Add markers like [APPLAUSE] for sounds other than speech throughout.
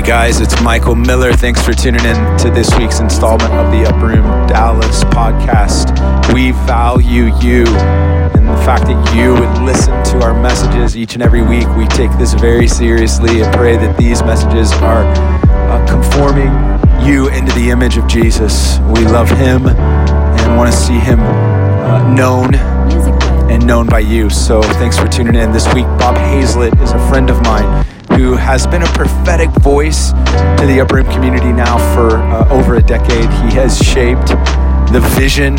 Hey guys, it's Michael Miller. Thanks for tuning in to this week's installment of the Upper Room Dallas podcast. We value you and the fact that you would listen to our messages each and every week. We take this very seriously and pray that these messages are uh, conforming you into the image of Jesus. We love him and want to see him uh, known and known by you. So thanks for tuning in. This week, Bob Hazlett is a friend of mine who has been a prophetic voice to the Upper Room community now for uh, over a decade. He has shaped the vision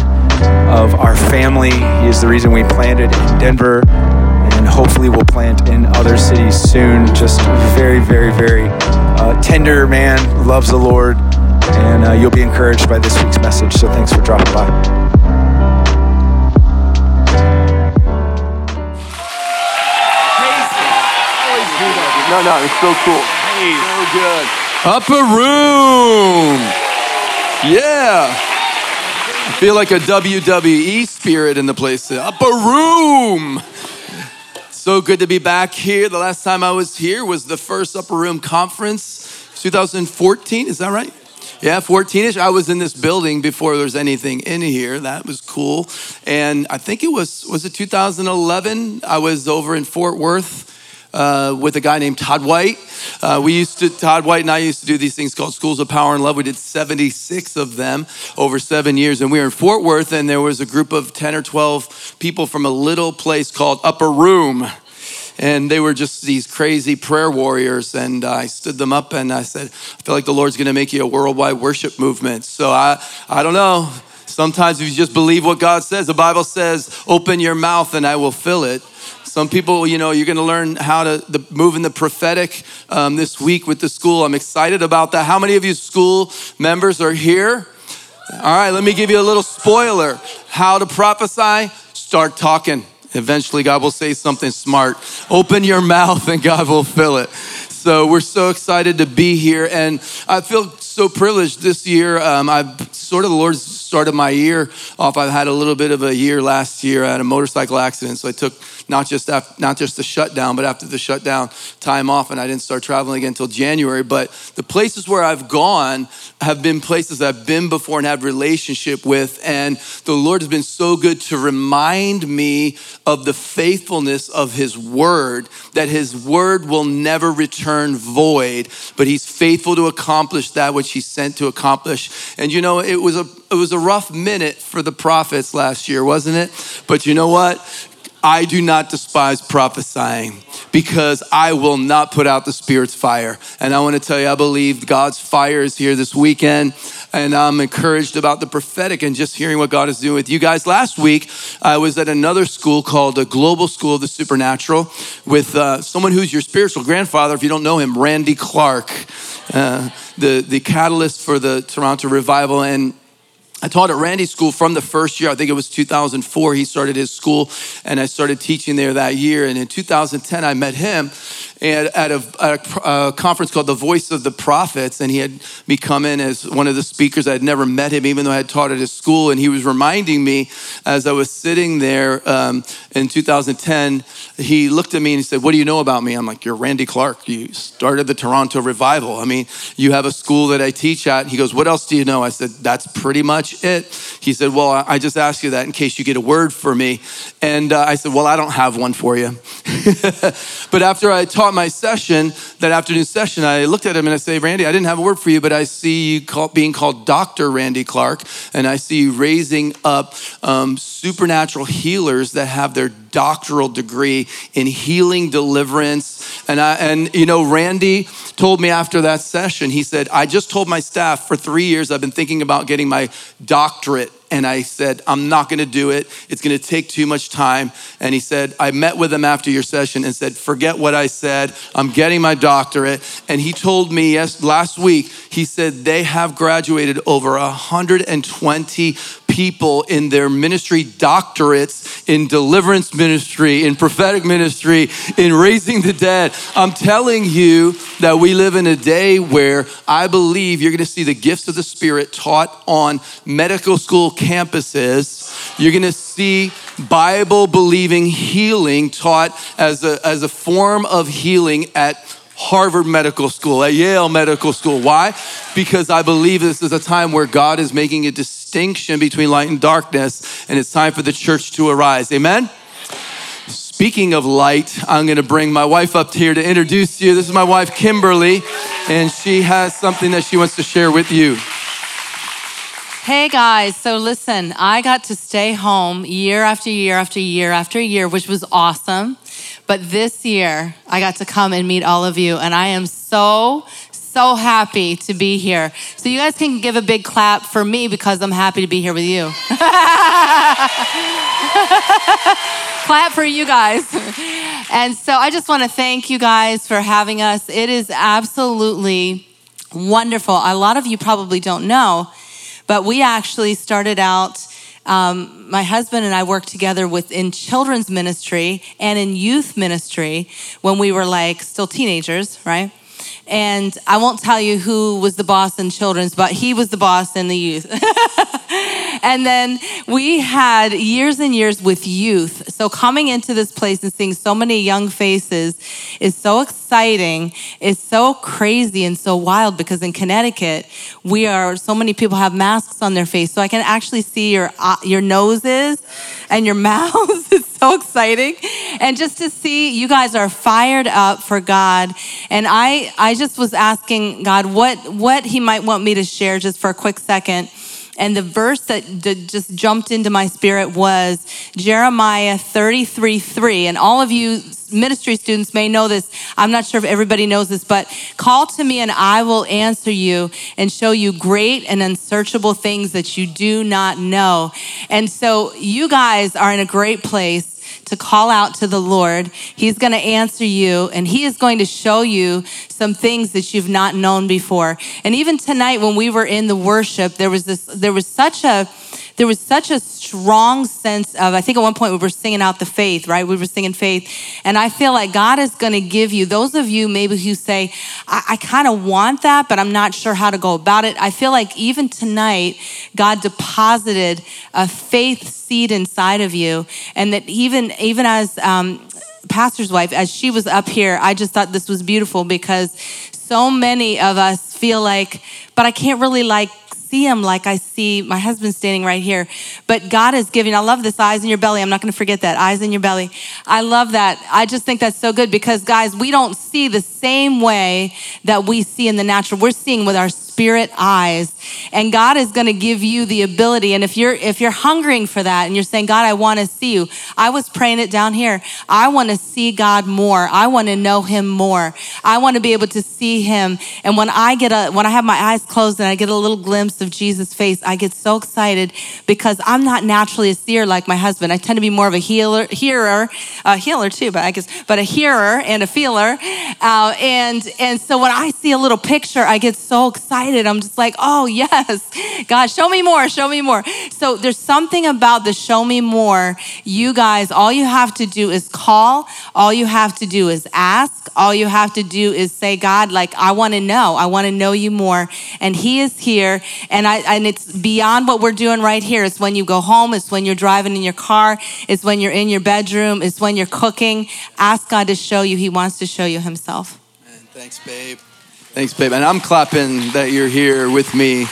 of our family. He is the reason we planted in Denver and hopefully we'll plant in other cities soon. Just very, very, very uh, tender man, loves the Lord, and uh, you'll be encouraged by this week's message. So thanks for dropping by. No, no, it's so cool. Hey, So good. upper room. Yeah. I feel like a WWE spirit in the place. Upper room. So good to be back here. The last time I was here was the first upper room conference, 2014. Is that right? Yeah, 14 ish. I was in this building before there was anything in here. That was cool. And I think it was, was it 2011? I was over in Fort Worth uh, with a guy named Todd White. Uh, we used to, Todd White and I used to do these things called Schools of Power and Love. We did 76 of them over seven years. And we were in Fort Worth, and there was a group of 10 or 12 people from a little place called Upper Room. And they were just these crazy prayer warriors. And I stood them up and I said, I feel like the Lord's gonna make you a worldwide worship movement. So I, I don't know. Sometimes if you just believe what God says, the Bible says, open your mouth and I will fill it. Some people, you know, you're going to learn how to the, move in the prophetic um, this week with the school. I'm excited about that. How many of you school members are here? All right, let me give you a little spoiler. How to prophesy? Start talking. Eventually, God will say something smart. Open your mouth and God will fill it. So, we're so excited to be here. And I feel so privileged this year. Um, I've sort of, the Lord's started my year off. I've had a little bit of a year last year. I had a motorcycle accident. So, I took not just after, not just the shutdown, but after the shutdown, time off, and I didn't start traveling again until January. But the places where I've gone have been places I've been before and had relationship with, and the Lord has been so good to remind me of the faithfulness of His Word. That His Word will never return void, but He's faithful to accomplish that which He sent to accomplish. And you know, it was a it was a rough minute for the prophets last year, wasn't it? But you know what? I do not despise prophesying because I will not put out the Spirit's fire. And I want to tell you, I believe God's fire is here this weekend. And I'm encouraged about the prophetic and just hearing what God is doing with you guys. Last week, I was at another school called the Global School of the Supernatural with uh, someone who's your spiritual grandfather, if you don't know him, Randy Clark, uh, the, the catalyst for the Toronto revival. And I taught at Randy's school from the first year. I think it was 2004. He started his school, and I started teaching there that year. And in 2010, I met him at a, at a, conference called The Voice of the Prophets, and he had me come in as one of the speakers. I had never met him, even though I had taught at his school. And he was reminding me as I was sitting there um, in 2010, he looked at me and he said, What do you know about me? I'm like, You're Randy Clark. You started the Toronto Revival. I mean, you have a school that I teach at. He goes, What else do you know? I said, That's pretty much it. He said, Well, I just asked you that in case you get a word for me. And uh, I said, Well, I don't have one for you. [LAUGHS] but after I taught my session, that afternoon session, I looked at him and I say, Randy, I didn't have a word for you, but I see you call, being called Dr. Randy Clark, and I see you raising up um, supernatural healers that have their doctoral degree in healing deliverance. And I, and you know, Randy told me after that session, he said, I just told my staff for three years I've been thinking about getting my doctorate and I said, I'm not gonna do it. It's gonna take too much time. And he said, I met with him after your session and said, forget what I said. I'm getting my doctorate. And he told me yes, last week, he said they have graduated over 120 people in their ministry doctorates in deliverance ministry, in prophetic ministry, in raising the dead. I'm telling you that we live in a day where I believe you're gonna see the gifts of the Spirit taught on medical school campuses. You're gonna see Bible believing healing taught as a, as a form of healing at Harvard Medical School, at Yale Medical School. Why? Because I believe this is a time where God is making a distinction between light and darkness, and it's time for the church to arise. Amen? Speaking of light, I'm gonna bring my wife up here to introduce you. This is my wife, Kimberly, and she has something that she wants to share with you. Hey guys, so listen, I got to stay home year after year after year after year, which was awesome. But this year, I got to come and meet all of you, and I am so, so happy to be here. So, you guys can give a big clap for me because I'm happy to be here with you. [LAUGHS] clap for you guys. And so, I just want to thank you guys for having us. It is absolutely wonderful. A lot of you probably don't know, but we actually started out um, my husband and I worked together within children's ministry and in youth ministry when we were like still teenagers, right? And I won't tell you who was the boss in children's, but he was the boss in the youth. [LAUGHS] and then we had years and years with youth. So coming into this place and seeing so many young faces is so exciting. It's so crazy and so wild because in Connecticut, we are so many people have masks on their face. So I can actually see your uh, your noses and your [LAUGHS] mouths. it's so exciting. And just to see you guys are fired up for God. And I I just was asking God what what he might want me to share just for a quick second and the verse that, that just jumped into my spirit was Jeremiah 33 3. And all of you ministry students may know this. I'm not sure if everybody knows this, but call to me and I will answer you and show you great and unsearchable things that you do not know. And so you guys are in a great place to call out to the Lord. He's going to answer you and He is going to show you some things that you've not known before. And even tonight, when we were in the worship, there was this, there was such a, there was such a strong sense of, I think at one point we were singing out the faith, right? We were singing faith. And I feel like God is going to give you, those of you maybe who say, I, I kind of want that, but I'm not sure how to go about it. I feel like even tonight, God deposited a faith seed inside of you. And that even, even as, um, pastor's wife, as she was up here, I just thought this was beautiful because so many of us feel like, but I can't really like see him like I see my husband standing right here. But God is giving, I love this eyes in your belly. I'm not going to forget that. Eyes in your belly. I love that. I just think that's so good because, guys, we don't see the same way that we see in the natural. We're seeing with our spirit eyes. And god is going to give you the ability and if you're if you're hungering for that and you're saying god i want to see you i was praying it down here. I want to see god more. I want to know him more. I want to be able to see him. And when i get a when i have my eyes closed and i get a little glimpse of jesus face i get so excited because i'm not naturally a seer like my husband. I tend to be more of a healer hearer a healer too but i guess but a hearer and a feeler. Uh, and and so when i see a little picture i get so excited excited. I'm just like, oh, yes, God, show me more, show me more. So there's something about the show me more. You guys, all you have to do is call, all you have to do is ask, all you have to do is say, God, like, I want to know, I want to know you more. And He is here. And, I, and it's beyond what we're doing right here. It's when you go home, it's when you're driving in your car, it's when you're in your bedroom, it's when you're cooking. Ask God to show you, He wants to show you Himself. Thanks, babe. Thanks, babe. And I'm clapping that you're here with me.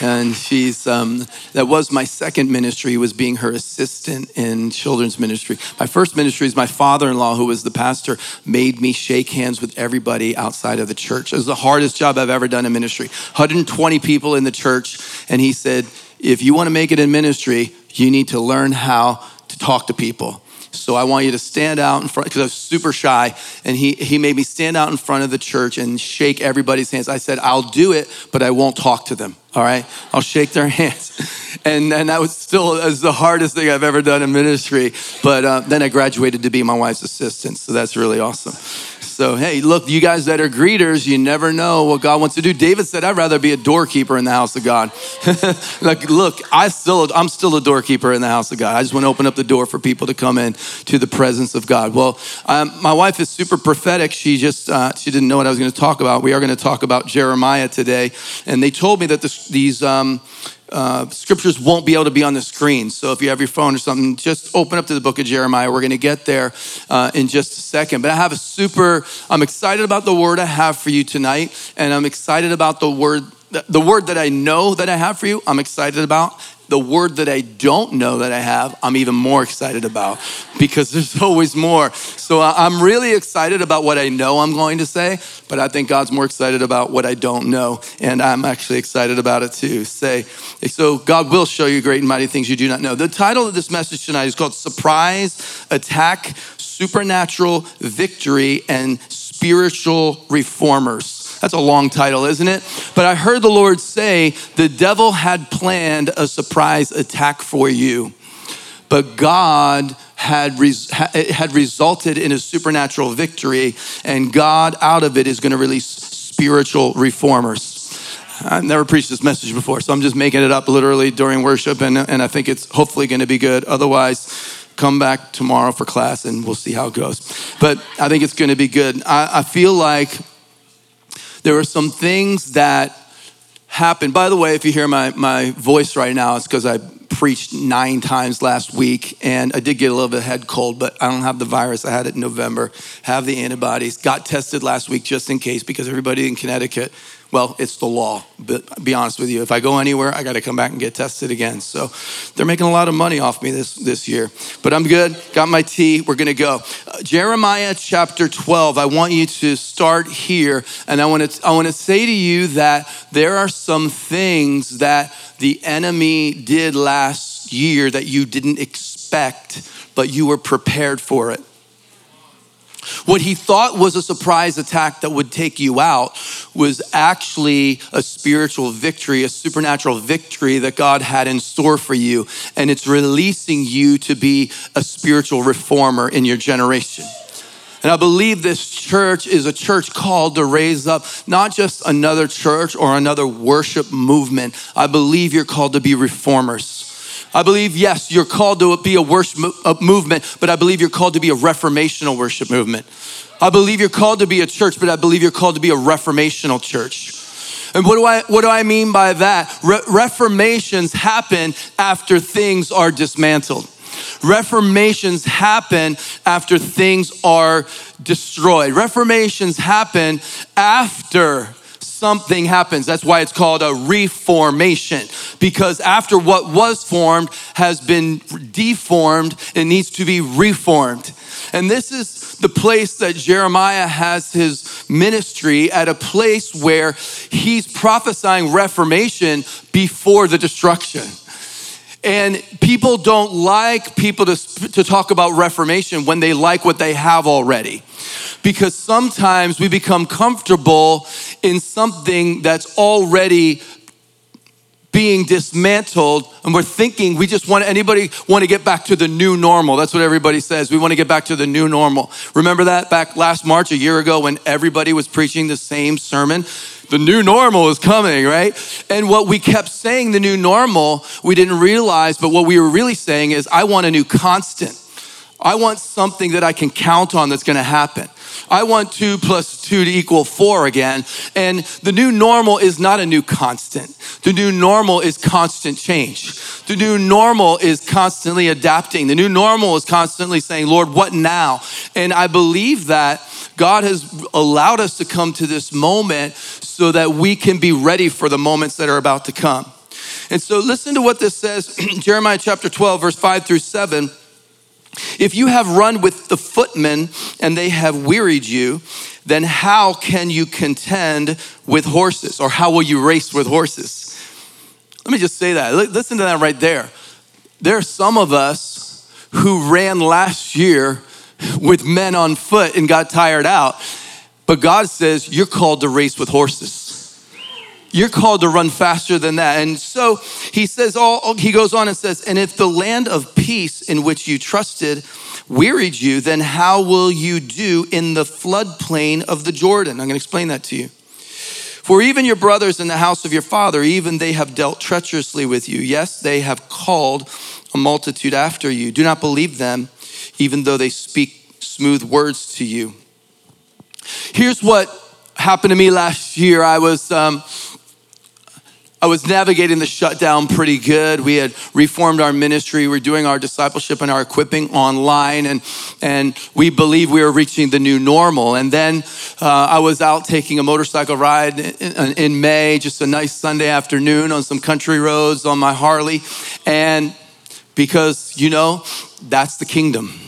And she's, um, that was my second ministry, was being her assistant in children's ministry. My first ministry is my father in law, who was the pastor, made me shake hands with everybody outside of the church. It was the hardest job I've ever done in ministry. 120 people in the church. And he said, if you want to make it in ministry, you need to learn how to talk to people. So I want you to stand out in front, because I was super shy. And he, he made me stand out in front of the church and shake everybody's hands. I said, I'll do it, but I won't talk to them. All right. I'll shake their [LAUGHS] hands. And, and that was still as the hardest thing I've ever done in ministry. But uh, then I graduated to be my wife's assistant. So that's really awesome. So, hey, look, you guys that are greeters, you never know what God wants to do. David said, I'd rather be a doorkeeper in the house of God. [LAUGHS] like, look, I still, I'm still a doorkeeper in the house of God. I just want to open up the door for people to come in to the presence of God. Well, um, my wife is super prophetic. She just, uh, she didn't know what I was going to talk about. We are going to talk about Jeremiah today. And they told me that this, these, um, uh, scriptures won't be able to be on the screen. So if you have your phone or something, just open up to the book of Jeremiah. We're going to get there uh, in just a second. But I have a super, I'm excited about the word I have for you tonight. And I'm excited about the word, the word that I know that I have for you, I'm excited about the word that I don't know that I have, I'm even more excited about because there's [LAUGHS] always more. So I'm really excited about what I know I'm going to say, but I think God's more excited about what I don't know. And I'm actually excited about it too. Say, so God will show you great and mighty things you do not know. The title of this message tonight is called Surprise Attack, Supernatural Victory, and Spiritual Reformers. That's a long title, isn't it? But I heard the Lord say the devil had planned a surprise attack for you, but God had, res- had resulted in a supernatural victory, and God out of it is going to release spiritual reformers. I've never preached this message before, so I'm just making it up literally during worship, and, and I think it's hopefully going to be good. Otherwise, come back tomorrow for class and we'll see how it goes. But I think it's going to be good. I, I feel like there are some things that happen. By the way, if you hear my, my voice right now, it's because I preached nine times last week and I did get a little bit of a head cold, but I don't have the virus. I had it in November, have the antibodies, got tested last week just in case because everybody in Connecticut well, it's the law. But be honest with you, if I go anywhere, I got to come back and get tested again. So they're making a lot of money off me this, this year. But I'm good. Got my tea. We're going to go. Uh, Jeremiah chapter 12. I want you to start here. And I want to, I want to say to you that there are some things that the enemy did last year that you didn't expect, but you were prepared for it. What he thought was a surprise attack that would take you out was actually a spiritual victory, a supernatural victory that God had in store for you. And it's releasing you to be a spiritual reformer in your generation. And I believe this church is a church called to raise up not just another church or another worship movement. I believe you're called to be reformers. I believe, yes, you're called to be a worship movement, but I believe you're called to be a reformational worship movement. I believe you're called to be a church, but I believe you're called to be a reformational church. And what do I what do I mean by that? Re- reformations happen after things are dismantled. Reformations happen after things are destroyed. Reformations happen after something happens. That's why it's called a reformation, because after what was formed has been deformed, it needs to be reformed. And this is the place that Jeremiah has his ministry at a place where he's prophesying reformation before the destruction. And people don't like people to, to talk about reformation when they like what they have already. Because sometimes we become comfortable in something that's already being dismantled and we're thinking we just want anybody want to get back to the new normal? That's what everybody says. We want to get back to the new normal. Remember that back last march a year ago when everybody was preaching the same sermon the new normal is coming right and what we kept saying the new normal we didn't realize but what we were really saying is i want a new constant i want something that i can count on that's to happen I want two plus two to equal four again. And the new normal is not a new constant. The new normal is constant change. The new normal is constantly adapting. The new normal is constantly saying, Lord, what now? And I believe that God has allowed us to come to this moment so that we can be ready for the moments that are about to come. And so listen to what this says [CLEARS THROAT] Jeremiah chapter 12, verse 5 through 7. If you have run with the footmen and they have wearied you, then how can you contend with horses? Or how will you race with horses? Let me just say that. Listen to that right there. There are some of us who ran last year with men on foot and got tired out. But God says you're called to race with horses. You're called to run faster than that. And so he says, all, he goes on and says, and if the land of peace in which you trusted wearied you, then how will you do in the floodplain of the Jordan? I'm going to explain that to you. For even your brothers in the house of your father, even they have dealt treacherously with you. Yes, they have called a multitude after you. Do not believe them, even though they speak smooth words to you. Here's what happened to me last year. I was um, I was navigating the shutdown pretty good. We had reformed our ministry. We are doing our discipleship and our equipping online, and, and we believe we were reaching the new normal. And then uh, I was out taking a motorcycle ride in, in May, just a nice Sunday afternoon on some country roads on my Harley. And because, you know, that's the kingdom.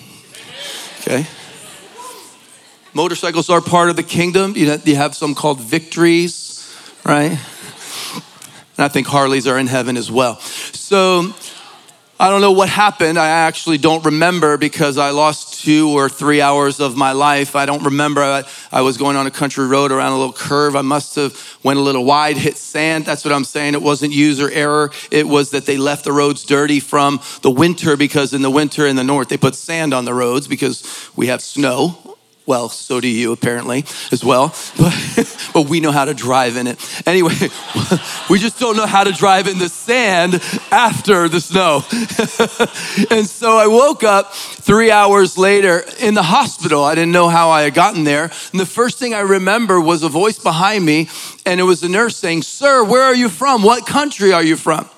Okay? Motorcycles are part of the kingdom. You, have some called victories, right? And I think Harleys are in heaven as well. So I don't know what happened. I actually don't remember because I lost two or three hours of my life. I don't remember. I, I, was going on a country road around a little curve. I must have went a little wide, hit sand. That's what I'm saying. It wasn't user error. It was that they left the roads dirty from the winter because in the winter in the north they put sand on the roads because we have snow well, so do you apparently as well. [LAUGHS] But, but we know how to drive in it. Anyway, [LAUGHS] we just don't know how to drive in the sand after the snow. [LAUGHS] and so I woke up three hours later in the hospital. I didn't know how I had gotten there. And the first thing I remember was a voice behind me, and it was a nurse saying, Sir, where are you from? What country are you from?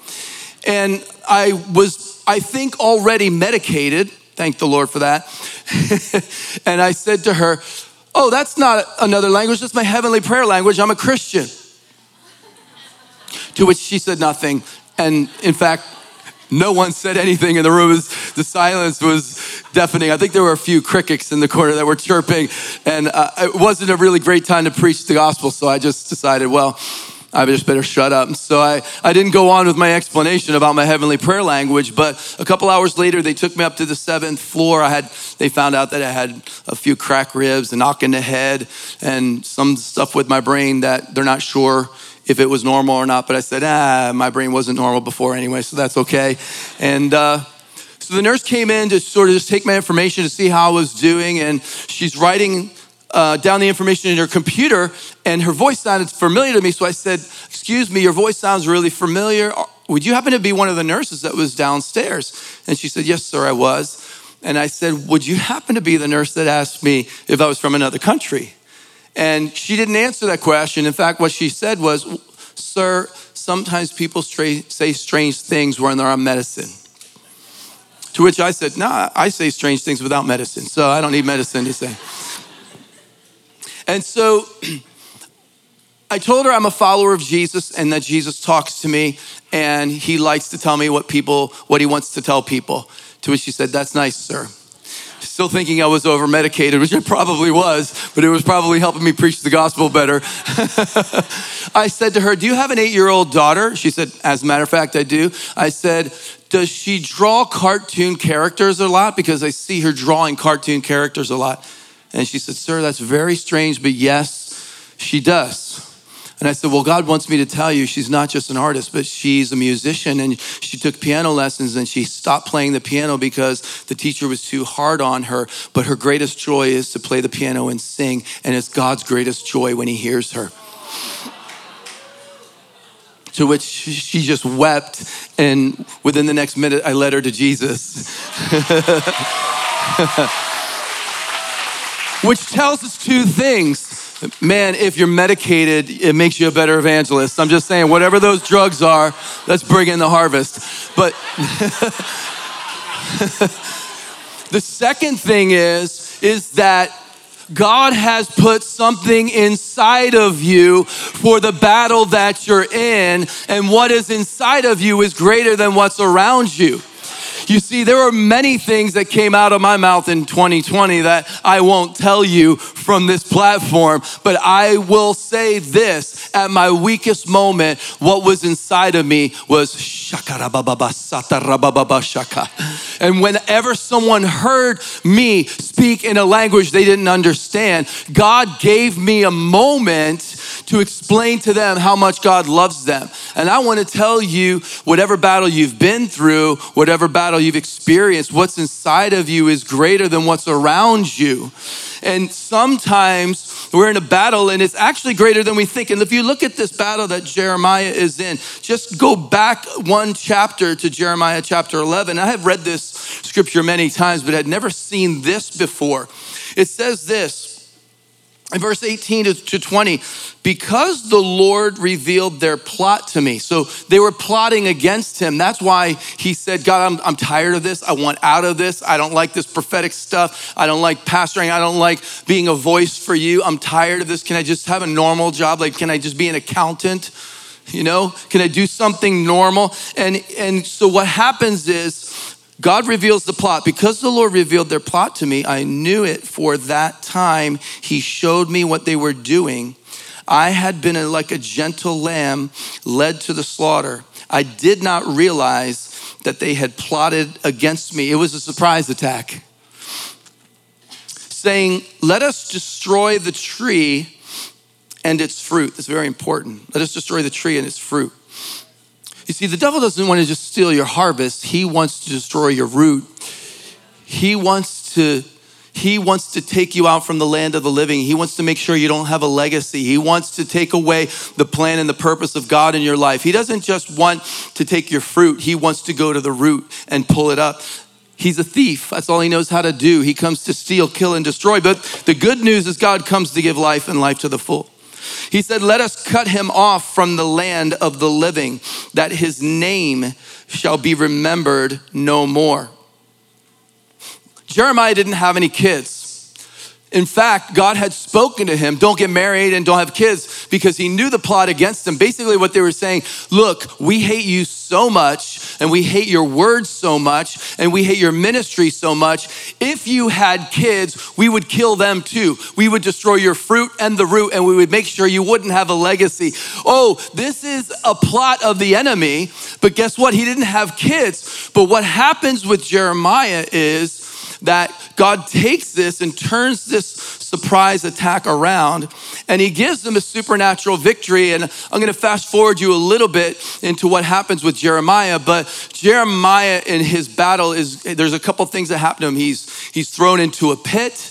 And I was, I think, already medicated Thank the Lord for that. [LAUGHS] and I said to her, Oh, that's not another language, that's my heavenly prayer language. I'm a Christian. to which she said nothing. And in fact, no one said anything in the room. The silence was deafening. I think there were a few crickets in the corner that were chirping, and uh, it wasn't a really great time to preach the gospel. So I just decided, well, I just better shut up. So I, I didn't go on with my explanation about my heavenly prayer language, but a couple hours later, they took me up to the seventh floor. I had, they found out that I had a few crack ribs, a knock in the head, and some stuff with my brain that they're not sure if it was normal or not. But I said, ah, my brain wasn't normal before anyway, so that's okay. And, uh, so the nurse came in to sort of just take my information to see how I was doing, and she's writing uh, down the information in her computer, and her voice sounded familiar to me. So I said, Excuse me, your voice sounds really familiar. Would you happen to be one of the nurses that was downstairs? And she said, Yes, sir, I was. And I said, Would you happen to be the nurse that asked me if I was from another country? And she didn't answer that question. In fact, what she said was, Sir, sometimes people say strange things when they're on medicine. To which I said, Nah, I say strange things without medicine, so I don't need medicine to say. And so [CLEARS THROAT] I told her I'm a follower of Jesus and that Jesus talks to me and he likes to tell me what people, what he wants to tell people. To which she said, That's nice, sir. Still thinking I was over medicated, which I probably was, but it was probably helping me preach the gospel better. [LAUGHS] I said to her, Do you have an eight year old daughter? She said, As a matter of fact, I do. I said, Does she draw cartoon characters a lot? Because I see her drawing cartoon characters a lot. And she said, Sir, that's very strange, but yes, she does. And I said, Well, God wants me to tell you she's not just an artist, but she's a musician. And she took piano lessons and she stopped playing the piano because the teacher was too hard on her. But her greatest joy is to play the piano and sing. And it's God's greatest joy when He hears her. To which she just wept. And within the next minute, I led her to Jesus. [LAUGHS] which tells us two things. Man, if you're medicated, it makes you a better evangelist. I'm just saying, whatever those drugs are, let's bring in the harvest. But [LAUGHS] the second thing is, is that God has put something inside of you for the battle that you're in, and what is inside of you is greater than what's around you. You see, there are many things that came out of my mouth in 2020 that I won't tell you from this platform, but I will say this at my weakest moment, what was inside of me was shaka. and whenever someone heard me speak in a language they didn't understand, God gave me a moment to explain to them how much God loves them. And I want to tell you whatever battle you've been through, whatever battle you've experienced, what's inside of you is greater than what's around you. And sometimes we're in a battle and it's actually greater than we think. And if you look at this battle that Jeremiah is in, just go back one chapter to Jeremiah chapter 11. I have read this scripture many times, but had never seen this before. It says this in verse 18 to 20, because the Lord revealed their plot to me. So they were plotting against him. That's why he said, God, I'm, I'm tired of this. I want out of this. I don't like this prophetic stuff. I don't like pastoring. I don't like being a voice for you. I'm tired of this. Can I just have a normal job? Like, can I just be an accountant? You know, can I do something normal? And, and so what happens is, God reveals the plot. Because the Lord revealed their plot to me, I knew it for that time. He showed me what they were doing. I had been like a gentle lamb led to the slaughter. I did not realize that they had plotted against me. It was a surprise attack. Saying, Let us destroy the tree and its fruit. That's very important. Let us destroy the tree and its fruit. You see, the devil doesn't want to just steal your harvest, he wants to destroy your root. He wants to he wants to take you out from the land of the living. He wants to make sure you don't have a legacy. He wants to take away the plan and the purpose of God in your life. He doesn't just want to take your fruit, He wants to go to the root and pull it up. He's a thief. That's all he knows how to do. He comes to steal, kill, and destroy. But the good news is God comes to give life and life to the full. He said, Let us cut him off from the land of the living, that his name shall be remembered no more. Jeremiah didn't have any kids. In fact, God had spoken to him, don't get married and don't have kids because he knew the plot against him. Basically, what they were saying, look, we hate you so much and we hate your words so much and we hate your ministry so much. If you had kids, we would kill them too. We would destroy your fruit and the root and we would make sure you wouldn't have a legacy. Oh, this is a plot of the enemy. But guess what? He didn't have kids. But what happens with Jeremiah is, that God takes this and turns this surprise attack around and he gives them a supernatural victory. And I'm going to fast forward you a little bit into what happens with Jeremiah. But Jeremiah in his battle is there's a couple things that happen to him. He's he's thrown into a pit.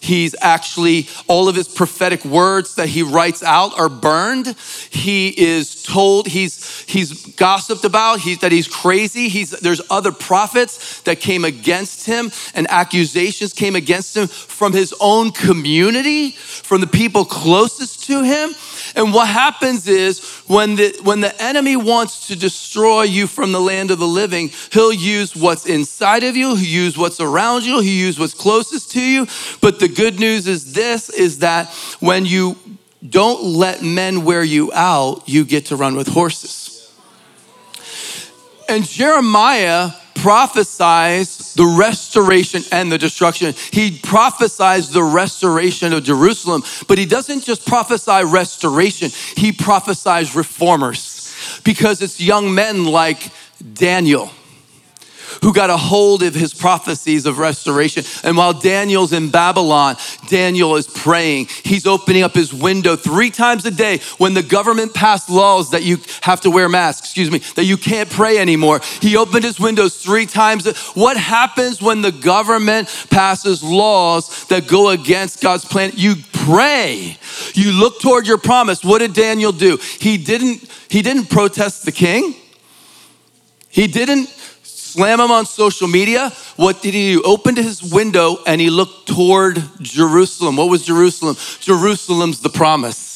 He's actually, all of his prophetic words that he writes out are burned. He is told, he's, he's gossiped about, he's, that he's crazy. He's, there's other prophets that came against him and accusations came against him from his own community, from the people closest to him. And what happens is when the, when the enemy wants to destroy you from the land of the living, he'll use what's inside of you, he'll use what's around you, he'll use what's closest to you. But the good news is this is that when you don't let men wear you out, you get to run with horses. And Jeremiah prophesies the restoration and the destruction. He prophesies the restoration of Jerusalem, but he doesn't just prophesy restoration, he prophesies reformers because it's young men like Daniel who got a hold of his prophecies of restoration. And while Daniel's in Babylon, Daniel is praying. He's opening up his window three times a day when the government passed laws that you have to wear masks, excuse me, that you can't pray anymore. He opened his windows three times. What happens when the government passes laws that go against God's plan? You pray. You look toward your promise. What did Daniel do? He didn't he didn't protest the king. He didn't slam him on social media. What did he do? Opened his window and he looked toward Jerusalem. What was Jerusalem? Jerusalem's the promise.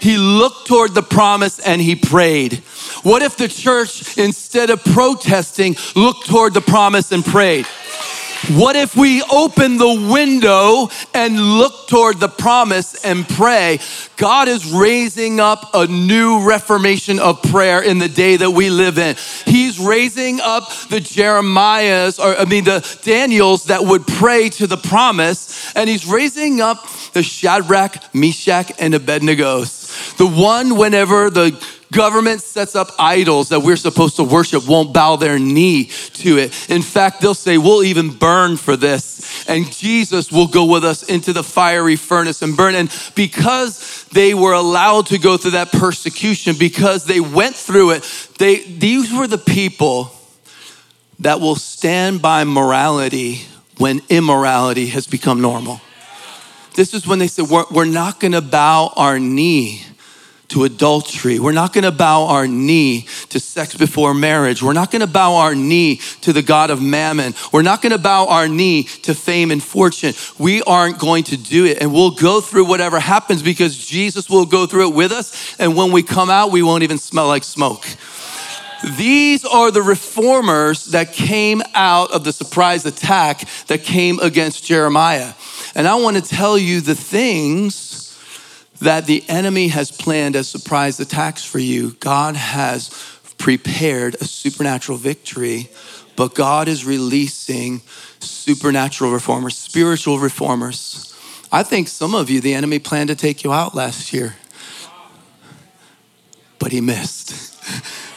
He looked toward the promise and he prayed. What if the church, instead of protesting, looked toward the promise and prayed? What if we open the window and look toward the promise and pray? God is raising up a new reformation of prayer in the day that we live in. He's raising up the Jeremiahs, or I mean, the Daniels that would pray to the promise, and he's raising up the Shadrach, Meshach, and Abednego's. The one, whenever the Government sets up idols that we're supposed to worship, won't bow their knee to it. In fact, they'll say, We'll even burn for this. And Jesus will go with us into the fiery furnace and burn. And because they were allowed to go through that persecution, because they went through it, they, these were the people that will stand by morality when immorality has become normal. This is when they said, We're, we're not gonna bow our knee to adultery. We're not going to bow our knee to sex before marriage. We're not going to bow our knee to the God of mammon. We're not going to bow our knee to fame and fortune. We aren't going to do it. And we'll go through whatever happens because Jesus will go through it with us. And when we come out, we won't even smell like smoke. These are the reformers that came out of the surprise attack that came against Jeremiah. And I want to tell you the things that the enemy has planned as surprise attacks for you. God has prepared a supernatural victory, but God is releasing supernatural reformers, spiritual reformers. I think some of you, the enemy planned to take you out last year, but he missed. [LAUGHS]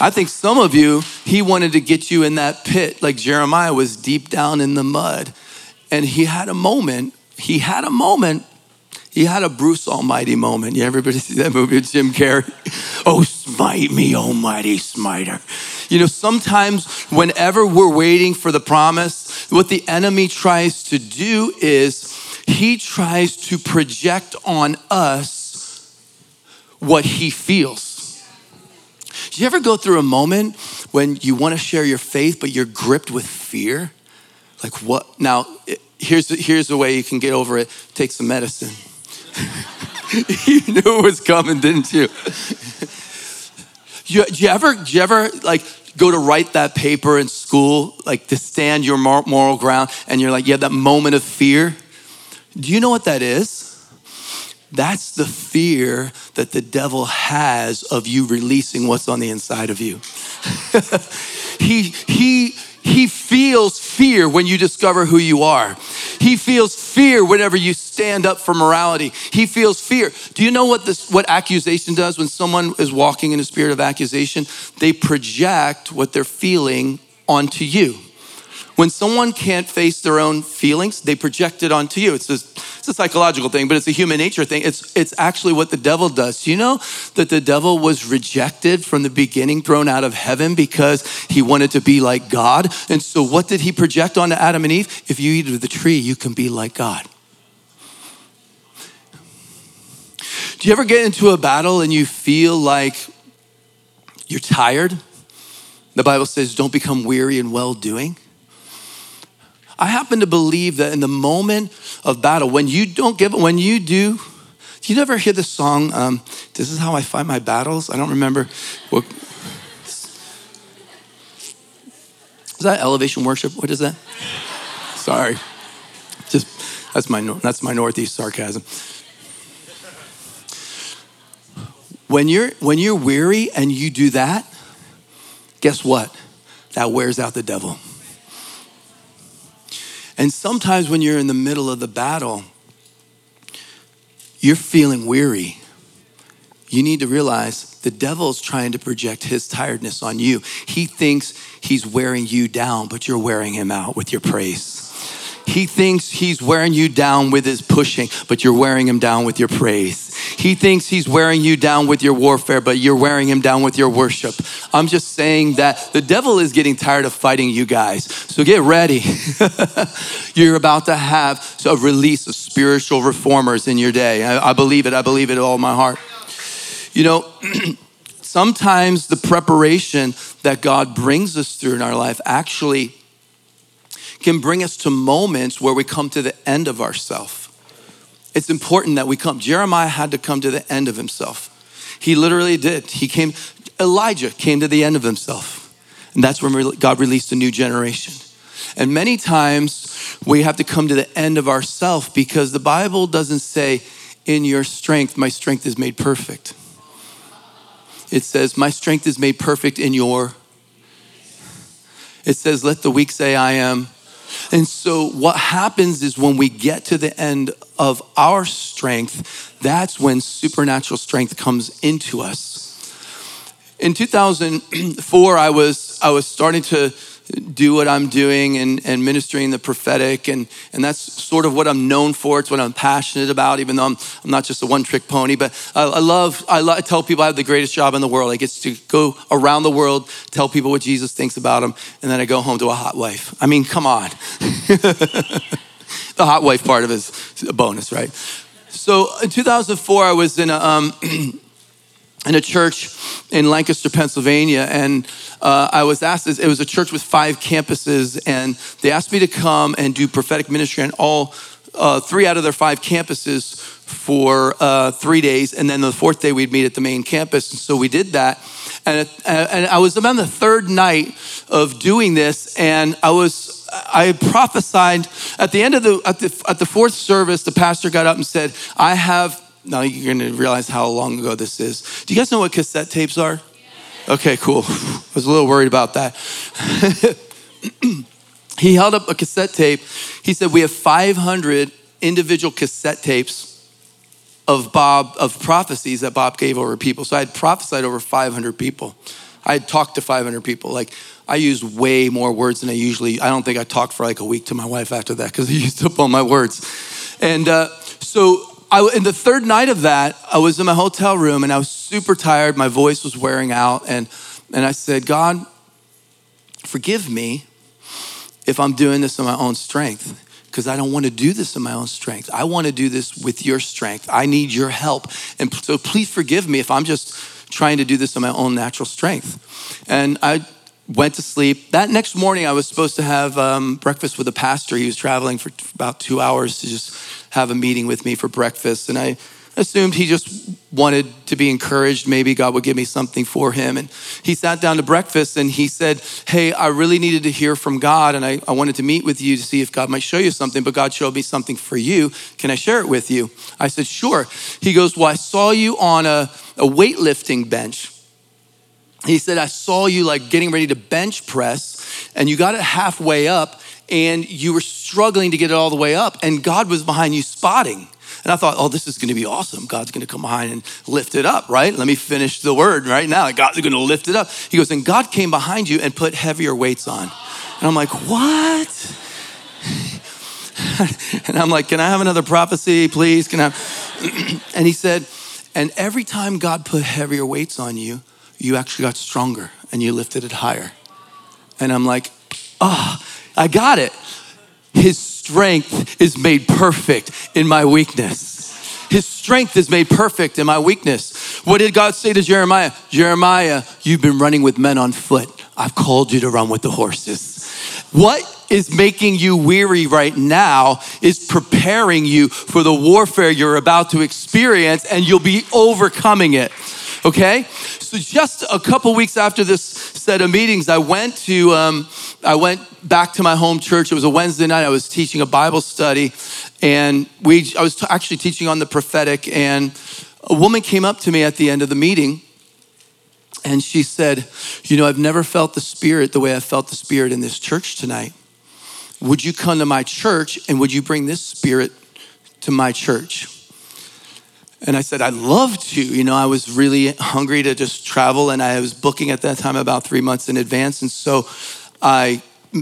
I think some of you, he wanted to get you in that pit like Jeremiah was deep down in the mud. And he had a moment, he had a moment, he had a Bruce Almighty moment. Yeah, everybody see that movie with Jim Carrey? [LAUGHS] Oh, smite me, almighty smiter. You know, sometimes whenever we're waiting for the promise, what the enemy tries to do is he tries to project on us what he feels. Do you ever go through a moment when you want to share your faith, but you're gripped with fear? Like what? Now, here's, here's the way you can get over it take some medicine. [LAUGHS] you knew it was coming, didn't you? you, you ever, you ever like go to write that paper in school, like to stand your moral ground, and you're like, you have that moment of fear? Do you know what that is? That's the fear that the devil has of you releasing what's on the inside of you. [LAUGHS] he, he, he feels fear when you discover who you are. He feels fear whenever you stand up for morality. He feels fear. Do you know what this what accusation does when someone is walking in a spirit of accusation? They project what they're feeling onto you. When someone can't face their own feelings, they project it onto you. It's a, it's a psychological thing, but it's a human nature thing. It's, it's actually what the devil does. You know that the devil was rejected from the beginning, thrown out of heaven because he wanted to be like God? And so, what did he project onto Adam and Eve? If you eat of the tree, you can be like God. Do you ever get into a battle and you feel like you're tired? The Bible says, don't become weary in well doing. I happen to believe that in the moment of battle, when you don't give, when you do, you never hear the song, um, This is how I fight my battles? I don't remember. What, is that elevation worship? What is that? Sorry. Just, that's my, that's my Northeast sarcasm. When you're, when you're weary and you do that, guess what? That wears out the devil. And sometimes when you're in the middle of the battle, you're feeling weary. You need to realize the devil's trying to project his tiredness on you. He thinks he's wearing you down, but you're wearing him out with your praise. He thinks he's wearing you down with his pushing, but you're wearing him down with your praise. He thinks he's wearing you down with your warfare, but you're wearing him down with your worship. I'm just saying that the devil is getting tired of fighting you guys. So get ready. [LAUGHS] you're about to have a release of spiritual reformers in your day. I, believe it. I believe it with all my heart. You know, [CLEARS THROAT] sometimes the preparation that God brings us through in our life actually can bring us to moments where we come to the end of ourself. It's important that we come. Jeremiah had to come to the end of himself. He literally did. He came, Elijah came to the end of himself. And that's when God released a new generation. And many times we have to come to the end of ourself because the Bible doesn't say, in your strength, my strength is made perfect. It says, my strength is made perfect in your. It says, let the weak say, I am and so, what happens is when we get to the end of our strength, that's when supernatural strength comes into us. In 2004, I was, I was starting to do what I'm doing and, and ministering the prophetic. And, and that's sort of what I'm known for. It's what I'm passionate about, even though I'm, I'm not just a one trick pony. But I, I love, I, love, I tell people I have the greatest job in the world. I get to go around the world, tell people what Jesus thinks about them, and then I go home to a hot wife. I mean, come on. [LAUGHS] the hot wife part of it is a bonus, right? So in 2004, I was in a, um, [CLEARS THROAT] in a church in Lancaster, Pennsylvania, and uh, I was asked, it was a church with five campuses, and they asked me to come and do prophetic ministry on all uh, three out of their five campuses for uh, three days, and then the fourth day we'd meet at the main campus. And so we did that, and, and I was about the third night of doing this, and I was I prophesied at the end of the at the at the fourth service. The pastor got up and said, "I have." Now you're going to realize how long ago this is. Do you guys know what cassette tapes are? Okay, cool. [LAUGHS] I was a little worried about that. [CLEARS THROAT] he held up a cassette tape. He said, We have 500 individual cassette tapes of Bob, of prophecies that Bob gave over people. So I had prophesied over 500 people. I had talked to 500 people. Like, I used way more words than I usually, I don't think I talked for like a week to my wife after that because [LAUGHS] I used up all my words. And uh, so I, in the third night of that, I was in my hotel room and I was super tired. My voice was wearing out. And, and I said, God, forgive me if I'm doing this in my own strength because I don't want to do this in my own strength. I want to do this with your strength. I need your help. And so please forgive me if I'm just trying to do this in my own natural strength. And I went to sleep. That next morning, I was supposed to have um, breakfast with a pastor. He was traveling for about two hours to just have a meeting with me for breakfast. And I assumed he just wanted to be encouraged. Maybe God would give me something for him. And he sat down to breakfast and he said, Hey, I really needed to hear from God and I, I wanted to meet with you to see if God might show you something, but God showed me something for you. Can I share it with you? I said, Sure. He goes, Well, I saw you on a, a weightlifting bench. He said, I saw you like getting ready to bench press and you got it halfway up and you were struggling to get it all the way up and God was behind you spotting. And I thought, oh, this is going to be awesome. God's going to come behind and lift it up, right? Let me finish the word right now. God's going to lift it up. He goes, and God came behind you and put heavier weights on. And I'm like, what? [LAUGHS] and I'm like, can I have another prophecy, please? Can I? [CLEARS THROAT] and he said, and every time God put heavier weights on you, you actually got stronger and you lifted it higher. And I'm like, oh, I got it. His strength is made perfect in my weakness. His strength is made perfect in my weakness. What did God say to Jeremiah? Jeremiah, you've been running with men on foot. I've called you to run with the horses. What is making you weary right now is preparing you for the warfare you're about to experience, and you'll be overcoming it. Okay? So, just a couple weeks after this set of meetings, I went to um, I went back to my home church. It was a Wednesday night. I was teaching a Bible study, and we I was t- actually teaching on the prophetic. And a woman came up to me at the end of the meeting, and she said, "You know, I've never felt the Spirit the way I felt the Spirit in this church tonight. Would you come to my church and would you bring this Spirit to my church?" And I said, I'd love to. You know, I was really hungry to just travel, and I was booking at that time about three months in advance. And so I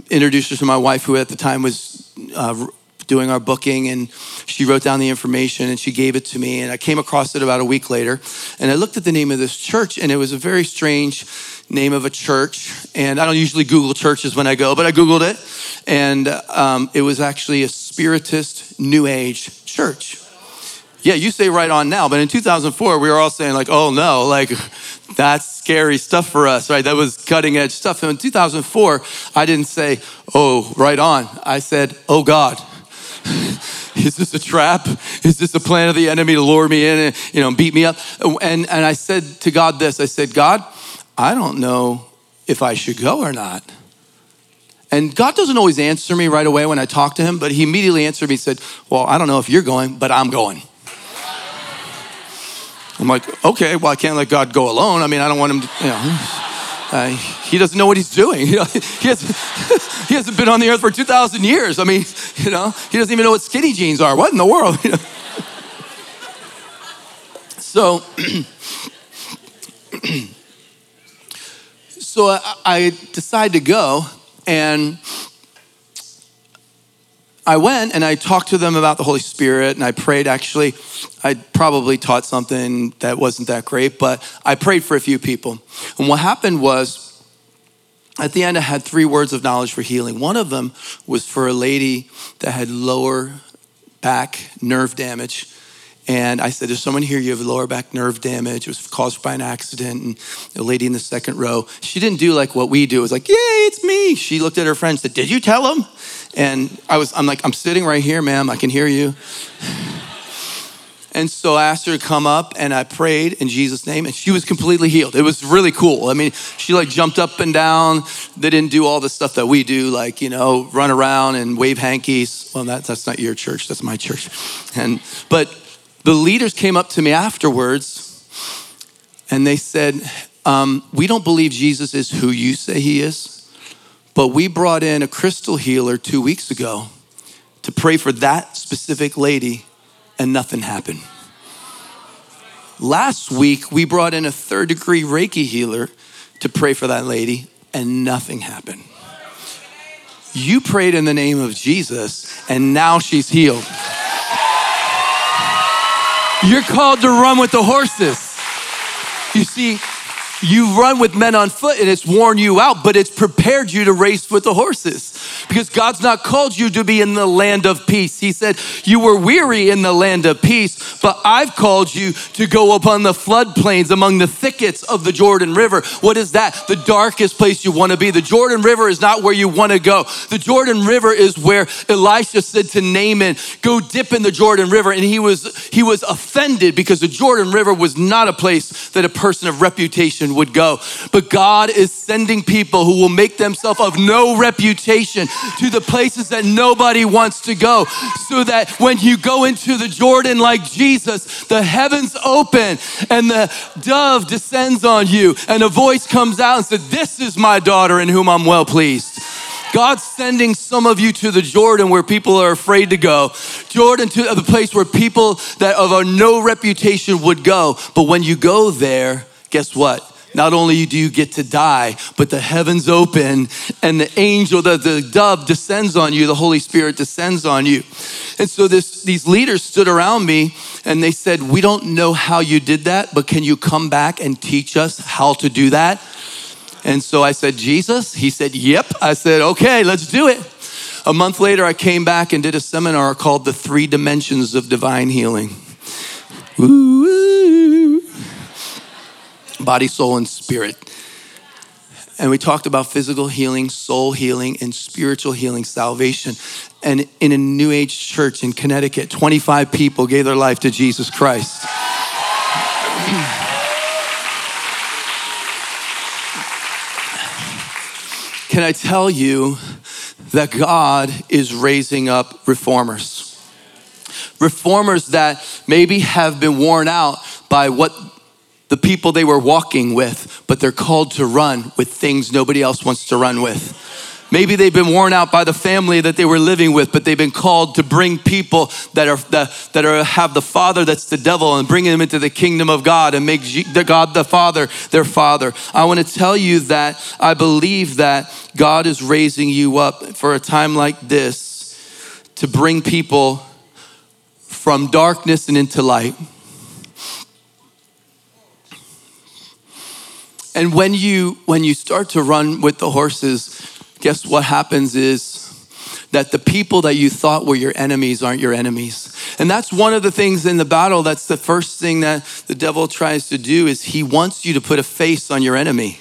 introduced her to my wife, who at the time was uh, doing our booking, and she wrote down the information and she gave it to me. And I came across it about a week later, and I looked at the name of this church, and it was a very strange name of a church. And I don't usually Google churches when I go, but I Googled it, and um, it was actually a Spiritist New Age church. Yeah, you say right on now, but in 2004, we were all saying, like, oh no, [LAUGHS] like, that's scary stuff for us, right? That was cutting edge stuff. And in 2004, I didn't say, oh, right on. I said, oh God. [LAUGHS] Is this a trap? Is this a plan of the enemy to lure me in and you know beat me up? And and I said to God this. I said, God, I don't know if I should go or not. And God doesn't always answer me right away when I talk to him, but he immediately answered me and said, Well, I don't know if you're going, but I'm going. I'm like, okay, well, I can't let God go alone. I mean, I don't want him to, you know. Uh, he doesn't know what he's doing. [LAUGHS] he, hasn't, [LAUGHS] he hasn't been on the earth for 2,000 years. I mean, you know, he doesn't even know what skinny jeans are. What in the world? [LAUGHS] You know? so, [CLEARS THROAT] so I, I decided to go, and I went and I talked to them about the Holy Spirit and I prayed. Actually, I probably taught something that wasn't that great, but I prayed for a few people. And what happened was, at the end, I had three words of knowledge for healing. One of them was for a lady that had lower back nerve damage. And I said, There's someone here, you have lower back nerve damage. It was caused by an accident. And the lady in the second row, she didn't do like what we do. It was like, Yay, it's me. She looked at her friend and said, Did you tell him? And I was, I'm like, I'm sitting right here, ma'am. I can hear you. And so I asked her to come up and I prayed in Jesus' name and she was completely healed. It was really cool. I mean, she like jumped up and down. They didn't do all the stuff that we do, like, you know, run around and wave hankies. Well, that, that's not your church, that's my church. And, but the leaders came up to me afterwards and they said, um, We don't believe Jesus is who you say he is, but we brought in a crystal healer two weeks ago to pray for that specific lady and nothing happened. Last week, we brought in a third degree Reiki healer to pray for that lady, and nothing happened. You prayed in the name of Jesus, and now she's healed. You're called to run with the horses. You see, you run with men on foot and it's worn you out, but it's prepared you to race with the horses. Because God's not called you to be in the land of peace. He said, You were weary in the land of peace, but I've called you to go upon the floodplains among the thickets of the Jordan River. What is that? The darkest place you want to be. The Jordan River is not where you want to go. The Jordan River is where Elisha said to Naaman, Go dip in the Jordan River. And he was, he was offended because the Jordan River was not a place that a person of reputation would go. But God is sending people who will make themselves of no reputation to the places that nobody wants to go. So that when you go into the Jordan like Jesus, the heavens open and the dove descends on you, and a voice comes out and says, This is my daughter in whom I'm well pleased. God's sending some of you to the Jordan where people are afraid to go. Jordan to the place where people that of a no reputation would go. But when you go there, guess what? Not only do you get to die, but the heavens open and the angel, the, the dove descends on you, the Holy Spirit descends on you. And so this, these leaders stood around me and they said, We don't know how you did that, but can you come back and teach us how to do that? And so I said, Jesus? He said, Yep. I said, Okay, let's do it. A month later, I came back and did a seminar called The Three Dimensions of Divine Healing. Ooh body, soul, and spirit. And we talked about physical healing, soul healing, and spiritual healing, salvation. And in a New Age church in Connecticut, 25 people gave their life to Jesus Christ. [CLEARS THROAT] Can I tell you that God is raising up reformers? Reformers that maybe have been worn out by what the people they were walking with, but they're called to run with things nobody else wants to run with. Maybe they've been worn out by the family that they were living with, but they've been called to bring people that are that, that are have the father that's the devil and bring them into the kingdom of God and make the God the Father their father. I want to tell you that I believe that God is raising you up for a time like this to bring people from darkness and into light And when you when you start to run with the horses, guess what happens is that the people that you thought were your enemies aren't your enemies. And that's one of the things in the battle that's the first thing that the devil tries to do is he wants you to put a face on your enemy.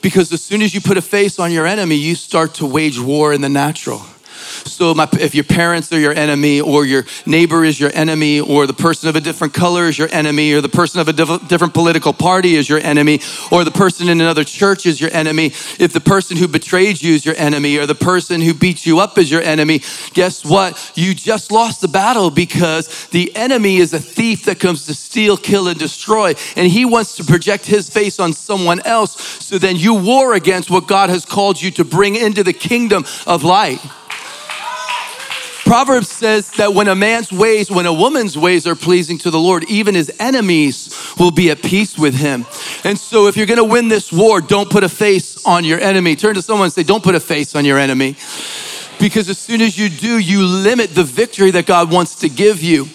Because as soon as you put a face on your enemy, you start to wage war in the natural. So my, if your parents are your enemy, or your neighbor is your enemy, or the person of a different color is your enemy, or the person of a diff- different political party is your enemy, or the person in another church is your enemy, if the person who betrayed you is your enemy, or the person who beat you up is your enemy, guess what? You just lost the battle because the enemy is a thief that comes to steal, kill, and destroy. And he wants to project his face on someone else. So then you war against what God has called you to bring into the kingdom of light. Proverbs says that when a man's ways, when a woman's ways are pleasing to the Lord, even his enemies will be at peace with him. And so if you're gonna win this war, don't put a face on your enemy. Turn to someone and say, Don't put a face on your enemy. Because as soon as you do, you limit the victory that God wants to give you.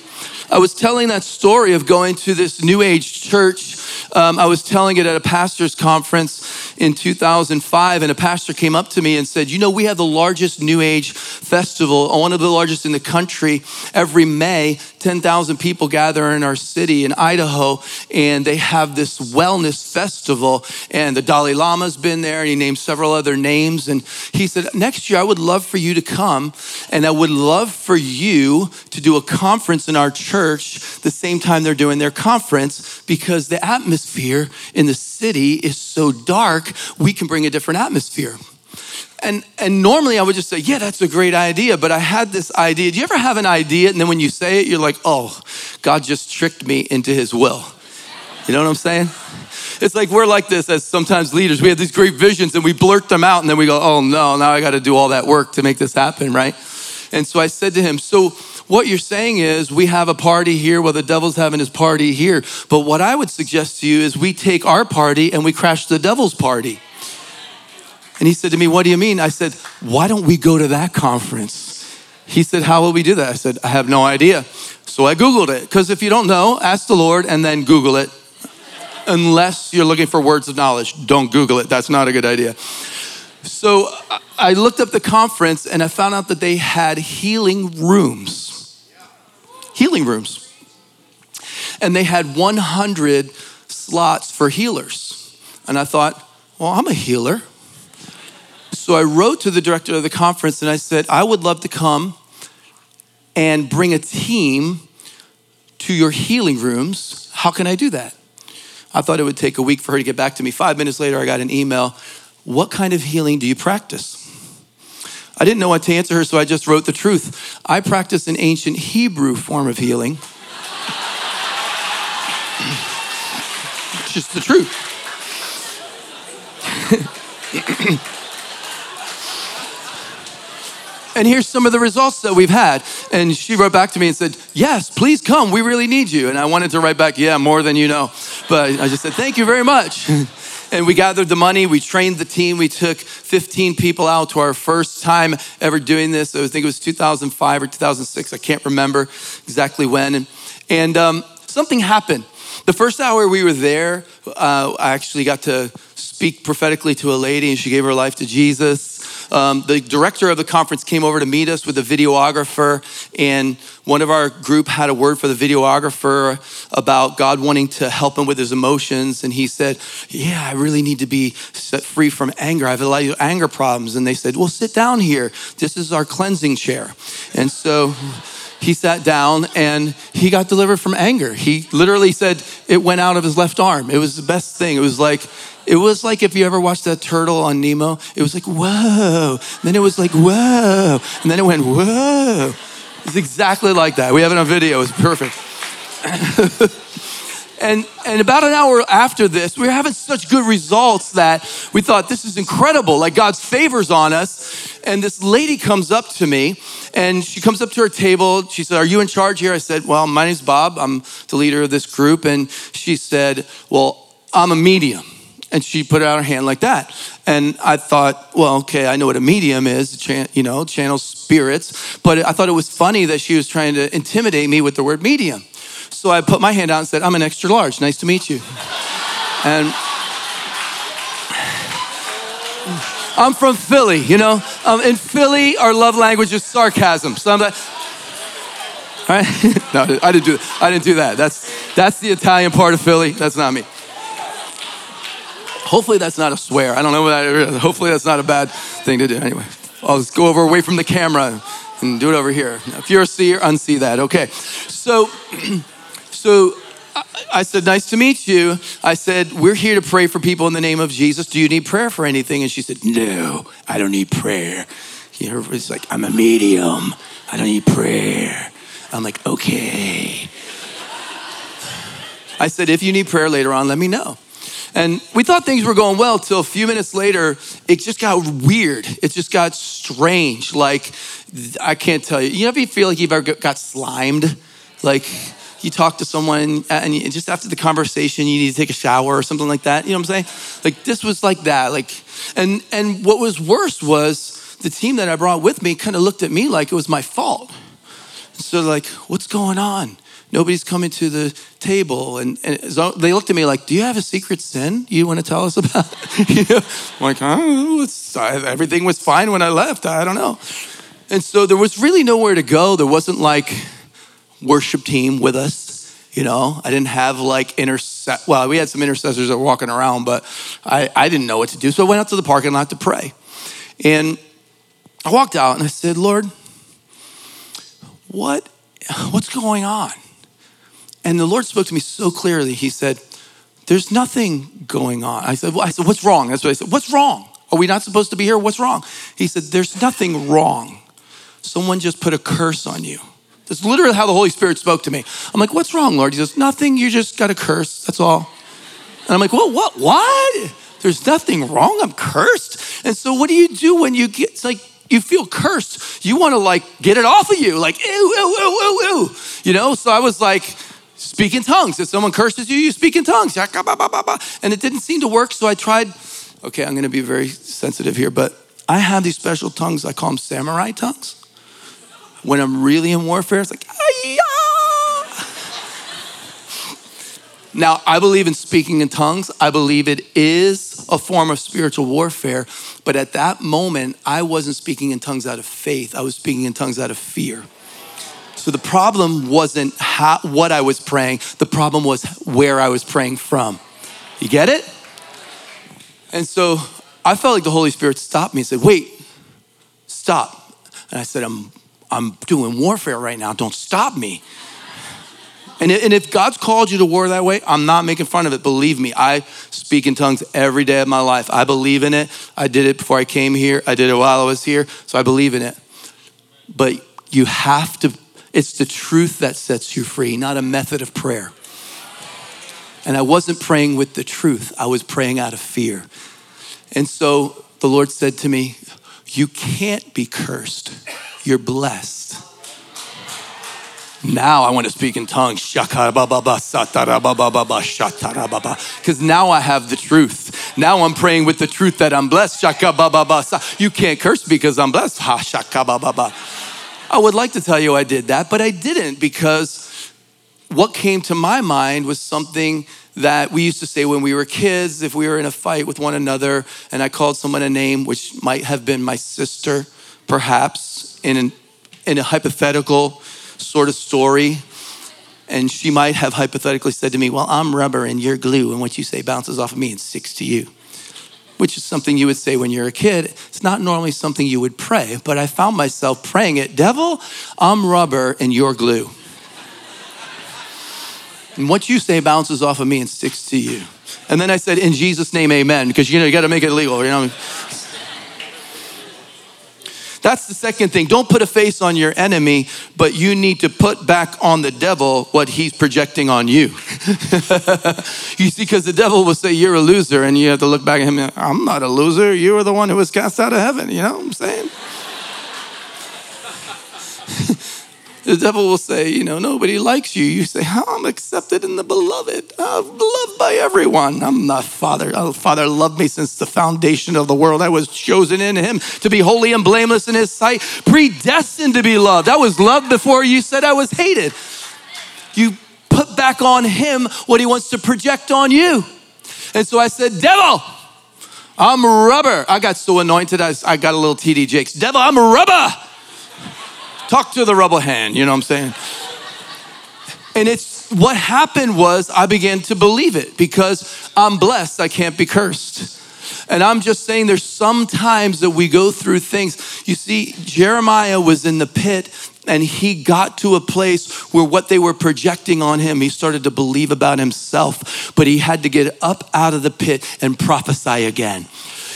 I was telling that story of going to this new age church Um, I was telling it at a pastor's conference in 2005, and a pastor came up to me and said, You know, we have the largest New Age festival, one of the largest in the country. Every May, 10,000 people gather in our city in Idaho, and they have this wellness festival. And the Dalai Lama's been there, and he named several other names. And he said, Next year, I would love for you to come, and I would love for you to do a conference in our church the same time they're doing their conference because the atmosphere in the city is so dark, we can bring a different atmosphere. And, and normally I would just say, yeah, that's a great idea. But I had this idea. Do you ever have an idea and then when you say it, you're like, oh, God just tricked me into his will? You know what I'm saying? It's like we're like this as sometimes leaders. We have these great visions and we blurt them out and then we go, oh no, now I got to do all that work to make this happen, right? And so I said to him, so what you're saying is we have a party here while the devil's having his party here. But what I would suggest to you is we take our party and we crash the devil's party. And he said to me, What do you mean? I said, Why don't we go to that conference? He said, How will we do that? I said, I have no idea. So I Googled it. Because if you don't know, ask the Lord and then Google it. Unless you're looking for words of knowledge, don't Google it. That's not a good idea. So I looked up the conference and I found out that they had healing rooms. Healing rooms. And they had 100 slots for healers. And I thought, well, I'm a healer. So I wrote to the director of the conference and I said, I would love to come and bring a team to your healing rooms. How can I do that? I thought it would take a week for her to get back to me. Five minutes later, I got an email. What kind of healing do you practice? I didn't know what to answer her, so I just wrote the truth. I practice an ancient Hebrew form of healing. It's just the truth. [LAUGHS] and here's some of the results that we've had. And she wrote back to me and said, Yes, please come. We really need you. And I wanted to write back, Yeah, more than you know. But I just said, Thank you very much. [LAUGHS] and we gathered the money, we trained the team, we took 15 people out to our first time ever doing this. I think it was 2005 or 2006, I can't remember exactly when. And, and um, something happened. The first hour we were there, uh, I actually got to speak prophetically to a lady, and she gave her life to Jesus um, the director of the conference came over to meet us with a videographer, and one of our group had a word for the videographer about God wanting to help him with his emotions. And he said, Yeah, I really need to be set free from anger. I have a lot of anger problems. And they said, Well, sit down here. This is our cleansing chair. And so, he sat down and he got delivered from anger. He literally said it went out of his left arm. It was the best thing. It was like it was like if you ever watched that turtle on Nemo, it was like, whoa. And then it was like, whoa. And then it went, whoa. It's exactly like that. We have it on video, it's perfect. [LAUGHS] and, and about an hour after this, we were having such good results that we thought, this is incredible. Like God's favors on us. And this lady comes up to me and she comes up to her table. She said, Are you in charge here? I said, Well, my name's Bob. I'm the leader of this group. And she said, Well, I'm a medium. And she put out her hand like that. And I thought, well, okay, I know what a medium is, you know, channel spirits. But I thought it was funny that she was trying to intimidate me with the word medium. So I put my hand out and said, I'm an extra large. Nice to meet you. and I'm from Philly, you know. Um, in Philly, our love language is sarcasm. So I'm like, right? [LAUGHS] no, I didn't do. that. I didn't do that. That's that's the Italian part of Philly. That's not me. Hopefully that's not a swear. I don't know what that. Hopefully that's not a bad thing to do. Anyway, I'll just go over away from the camera and do it over here. If you're a seer, unsee that. Okay. So, [CLEARS THROAT] so I said, nice to meet you. I said, we're here to pray for people in the name of Jesus. Do you need prayer for anything? And she said, no, I don't need prayer. It's like, I'm a medium. I don't need prayer. I'm like, okay. I said, if you need prayer later on, let me know. And we thought things were going well till a few minutes later, it just got weird. It just got strange. Like, I can't tell you. You ever feel like you've ever got slimed? Like, you talk to someone and you, just after the conversation, you need to take a shower or something like that. You know what I'm saying? Like, this was like that. Like, and, and what was worse was the team that I brought with me kind of looked at me like it was my fault. So, like, what's going on? nobody's coming to the table. And, and they looked at me like, Do you have a secret sin you want to tell us about? [LAUGHS] you know? I'm like, oh, everything was fine when I left. I don't know. And so there was really nowhere to go. There wasn't like worship team with us. You know, I didn't have like intercess. Well, we had some intercessors that were walking around, but I, I didn't know what to do. So I went out to the parking lot to pray. And I walked out and I said, Lord, what, what's going on? And the Lord spoke to me so clearly. He said, There's nothing going on. I said, well, I said, What's wrong? That's what I said. What's wrong? Are we not supposed to be here? What's wrong? He said, There's nothing wrong. Someone just put a curse on you. That's literally how the Holy Spirit spoke to me. I'm like, What's wrong, Lord? He says, Nothing. You just got a curse. That's all. And I'm like, Well, what? What? There's nothing wrong. I'm cursed. And so, what do you do when you get, it's like, you feel cursed. You want to like get it off of you, like, ew, ew, ew, ew, ew. You know? So I was like, speak in tongues. If someone curses you, you speak in tongues. And it didn't seem to work, so I tried. Okay, I'm going to be very sensitive here, but I have these special tongues. I call them samurai tongues. When I'm really in warfare, it's like, Now, I believe in speaking in tongues. I believe it is a form of spiritual warfare. But at that moment, I wasn't speaking in tongues out of faith, I was speaking in tongues out of fear. So the problem wasn't how, what I was praying, the problem was where I was praying from. You get it? And so I felt like the Holy Spirit stopped me and said, Wait, stop. And I said, I'm, I'm doing warfare right now. Don't stop me. And if God's called you to war that way, I'm not making fun of it. Believe me, I speak in tongues every day of my life. I believe in it. I did it before I came here, I did it while I was here, so I believe in it. But you have to it's the truth that sets you free, not a method of prayer. And I wasn't praying with the truth, I was praying out of fear. And so the Lord said to me, You can't be cursed, you're blessed. Now I want to speak in tongues. Because now I have the truth. Now I'm praying with the truth that I'm blessed. You can't curse because I'm blessed. I would like to tell you I did that, but I didn't because what came to my mind was something that we used to say when we were kids if we were in a fight with one another and I called someone a name, which might have been my sister, perhaps, in, an, in a hypothetical sort of story. And she might have hypothetically said to me, Well, I'm rubber and you're glue, and what you say bounces off of me and sticks to you which is something you would say when you're a kid. It's not normally something you would pray, but I found myself praying it Devil, I'm rubber and you're glue. and what you say bounces off of me and sticks to you. And then I said, In Jesus' name, amen, because you know, you got to make it legal, you know. That's the second thing. Don't put a face on your enemy, but you need to put back on the devil what he's projecting on you. [LAUGHS] you see, because the devil will say you're a loser, and you have to look back at him. I'm not a loser. You are the one who was cast out of heaven. You know what I'm saying? The devil will say, you know, nobody likes you. You say, oh, I'm accepted in the beloved. I'm loved by everyone. I'm not Father. Oh, Father loved me since the foundation of the world. I was chosen in him to be holy and blameless in his sight, predestined to be loved. I was loved before you said I was hated. You put back on him what he wants to project on you. And so I said, devil, I'm rubber. I got so anointed, I got a little TD Jakes. Devil, I'm rubber. Talk to the rubble hand, you know what I'm saying? And it's what happened was I began to believe it because I'm blessed, I can't be cursed. And I'm just saying there's some times that we go through things. You see, Jeremiah was in the pit and he got to a place where what they were projecting on him, he started to believe about himself, but he had to get up out of the pit and prophesy again.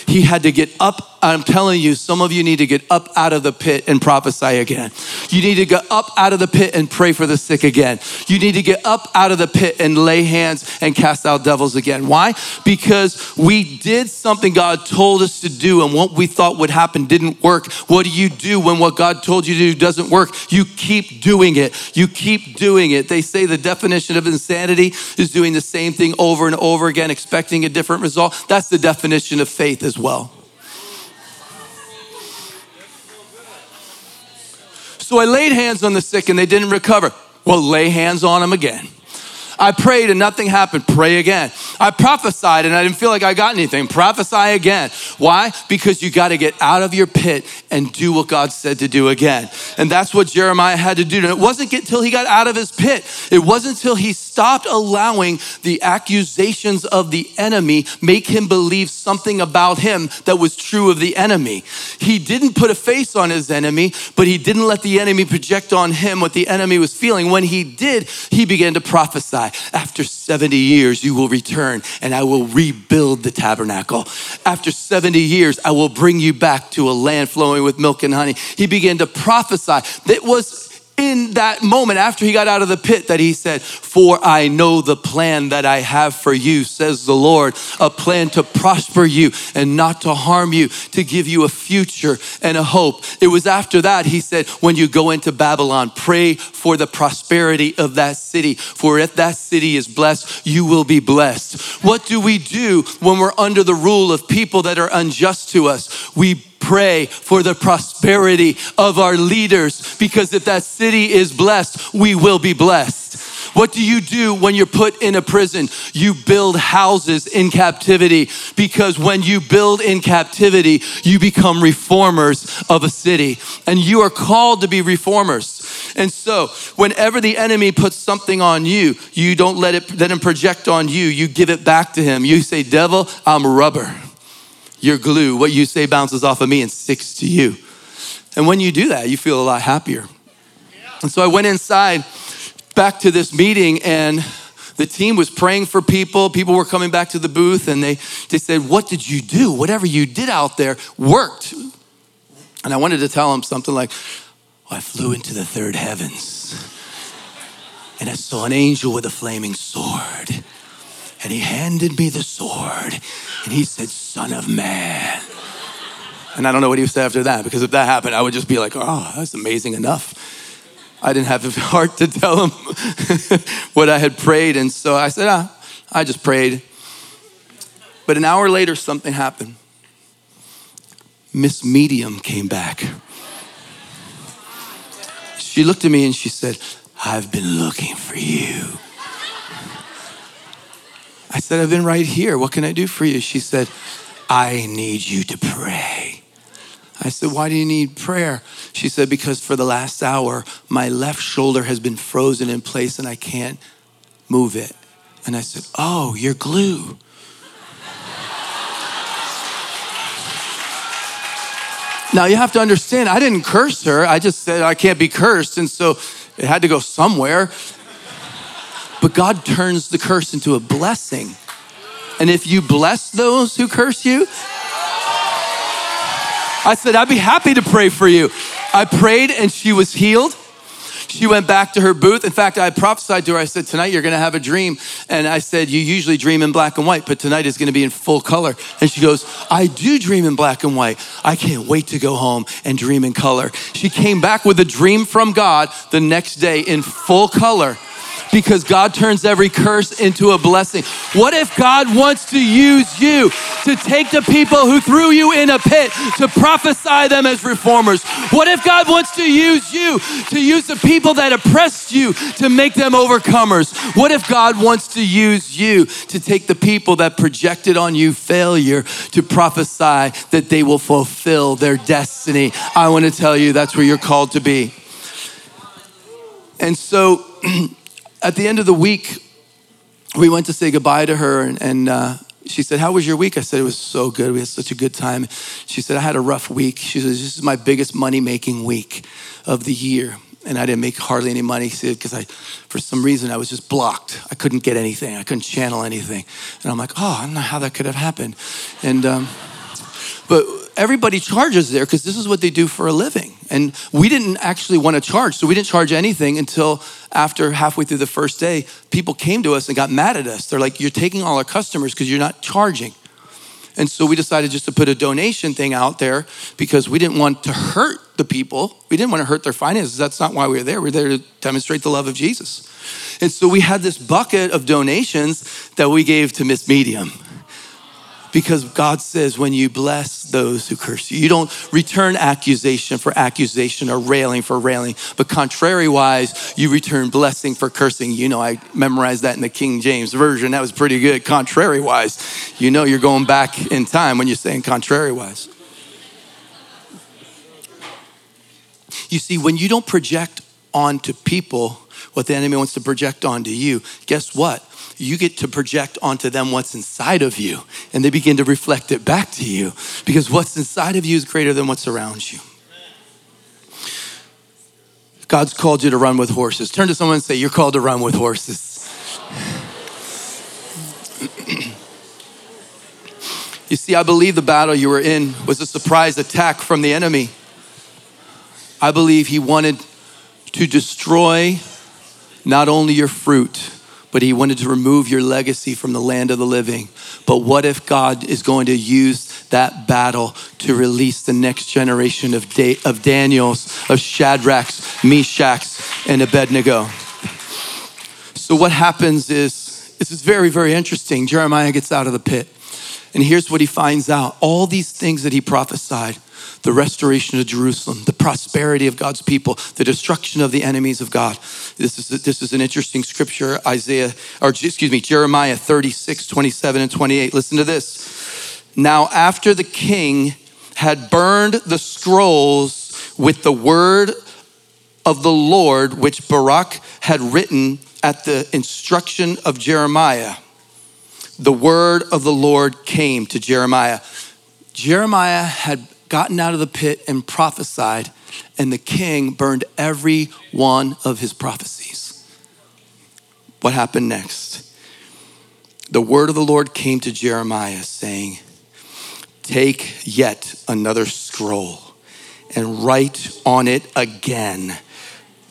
He had to get up. I'm telling you, some of you need to get up out of the pit and prophesy again. You need to get up out of the pit and pray for the sick again. You need to get up out of the pit and lay hands and cast out devils again. Why? Because we did something God told us to do and what we thought would happen didn't work. What do you do when what God told you to do doesn't work? You keep doing it. You keep doing it. They say the definition of insanity is doing the same thing over and over again, expecting a different result. That's the definition of faith as well. So I laid hands on the sick and they didn't recover. Well, lay hands on them again. I prayed and nothing happened. Pray again. I prophesied and I didn't feel like I got anything. Prophesy again. Why? Because you got to get out of your pit and do what God said to do again. And that's what Jeremiah had to do. And it wasn't until he got out of his pit, it wasn't until he stopped allowing the accusations of the enemy make him believe something about him that was true of the enemy. He didn't put a face on his enemy, but he didn't let the enemy project on him what the enemy was feeling. When he did, he began to prophesy after 70 years, you will return and I will rebuild the tabernacle. After 70 years, I will bring you back to a land flowing with milk and honey. He began to prophesy. That was in that moment after he got out of the pit that he said, For I know the plan that I have for you, says the Lord, a plan to prosper you and not to harm you, to give you a future and a hope. It was after that he said, When you go into Babylon, pray for the prosperity of that city, for if that city is blessed, you will be blessed. What do we do when we're under the rule of people that are unjust to us? We pray for the prosperity of our leaders because if that city is blessed, we will be blessed. What do you do when you're put in a prison? You build houses in captivity because when you build in captivity, you become reformers of a city and you are called to be reformers. And so, whenever the enemy puts something on you, you don't let it let him project on you. You give it back to him. You say, "Devil, I'm rubber." You're glue. What you say bounces off of me and sticks to you. And when you do that, you feel a lot happier. And so I went inside back to this meeting and the team was praying for people. People were coming back to the booth and they, they said, What did you do? Whatever you did out there worked. And I wanted to tell them something like, I flew into the third heavens and I saw an angel with a flaming sword. And he handed me the sword and he said, Son of man. And I don't know what he said after that because if that happened, I would just be like, Oh, that's amazing enough. I didn't have the [LAUGHS] heart to tell him [LAUGHS] what I had prayed. And so I said, Ah, I just prayed. But an hour later, something happened. Miss Medium came back. She looked at me and she said, I've been looking for you. I said, I've been right here. What can I do for you? She said, I need you to pray. I said, Why do you need prayer? She said, Because for the last hour, my left shoulder has been frozen in place and I can't move it. And I said, Oh, you're glue. Now you have to understand, I didn't curse her. I just said I can't be cursed. And so it had to go somewhere. But God turns the curse into a blessing. And if you bless those who curse you, I said, I'd be happy to pray for you. I prayed and she was healed. She went back to her booth. In fact, I prophesied to her. I said, Tonight you're going to have a dream. And I said, You usually dream in black and white, but tonight is going to be in full color. And she goes, I do dream in black and white. I can't wait to go home and dream in color. She came back with a dream from God the next day in full color because God turns every curse into a blessing. What if God wants to use you to take the people who threw you in a pit to prophesy them as reformers? What if God wants to use you to use the people that oppressed you to make them overcomers? What if God wants to use you to take the people that projected on you failure to prophesy that they will fulfill their destiny? I want to tell you that's where you're called to be. And so, [CLEARS THROAT] at the end of the week, we went to say goodbye to her, and, and uh, she said, How was your week? I said, It was so good. We had such a good time. She said, I had a rough week. She said, This is my biggest money making week of the year. And I didn't make hardly any money because I, for some reason, I was just blocked. I couldn't get anything. I couldn't channel anything. And I'm like, oh, I don't know how that could have happened. And, um, but everybody charges there because this is what they do for a living. And we didn't actually want to charge. So we didn't charge anything until after halfway through the first day, people came to us and got mad at us. They're like, You're taking all our customers because you're not charging. And so we decided just to put a donation thing out there because we didn't want to hurt the people. We didn't want to hurt their finances. That's not why we were there. We we're there to demonstrate the love of Jesus. And so we had this bucket of donations that we gave to Miss Medium Because God says, when you bless those who curse you, you don't return accusation for accusation or railing for railing, but contrary-wise, you return blessing for cursing. You know, I memorized that in the King James Version. That was pretty good. Contrary-wise, you know you're going back in time when you're saying contrary-wise. You see, when you don't project onto people what the enemy wants to project onto you, guess what? You get to project onto them what's inside of you, and they begin to reflect it back to you because what's inside of you is greater than what's around you. God's called you to run with horses. Turn to someone and say, You're called to run with horses. [CLEARS THROAT] you see, I believe the battle you were in was a surprise attack from the enemy. I believe he wanted to destroy not only your fruit, but he wanted to remove your legacy from the land of the living. But what if God is going to use that battle to release the next generation of, da- of Daniels, of Shadrachs, Meshachs, and Abednego? So what happens is, this is very, very interesting. Jeremiah gets out of the pit. And here's what he finds out all these things that he prophesied the restoration of Jerusalem, the prosperity of God's people, the destruction of the enemies of God. This is, this is an interesting scripture, Isaiah, or excuse me, Jeremiah 36, 27 and 28. Listen to this. Now, after the king had burned the scrolls with the word of the Lord, which Baruch had written at the instruction of Jeremiah, the word of the Lord came to Jeremiah. Jeremiah had gotten out of the pit and prophesied, and the king burned every one of his prophecies. What happened next? The word of the Lord came to Jeremiah saying, Take yet another scroll and write on it again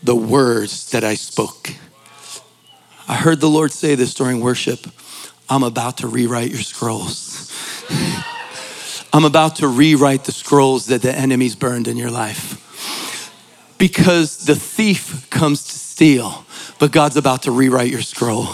the words that I spoke. I heard the Lord say this during worship I'm about to rewrite your scrolls. [LAUGHS] I'm about to rewrite the scrolls that the enemies burned in your life. Because the thief comes to steal, but God's about to rewrite your scroll.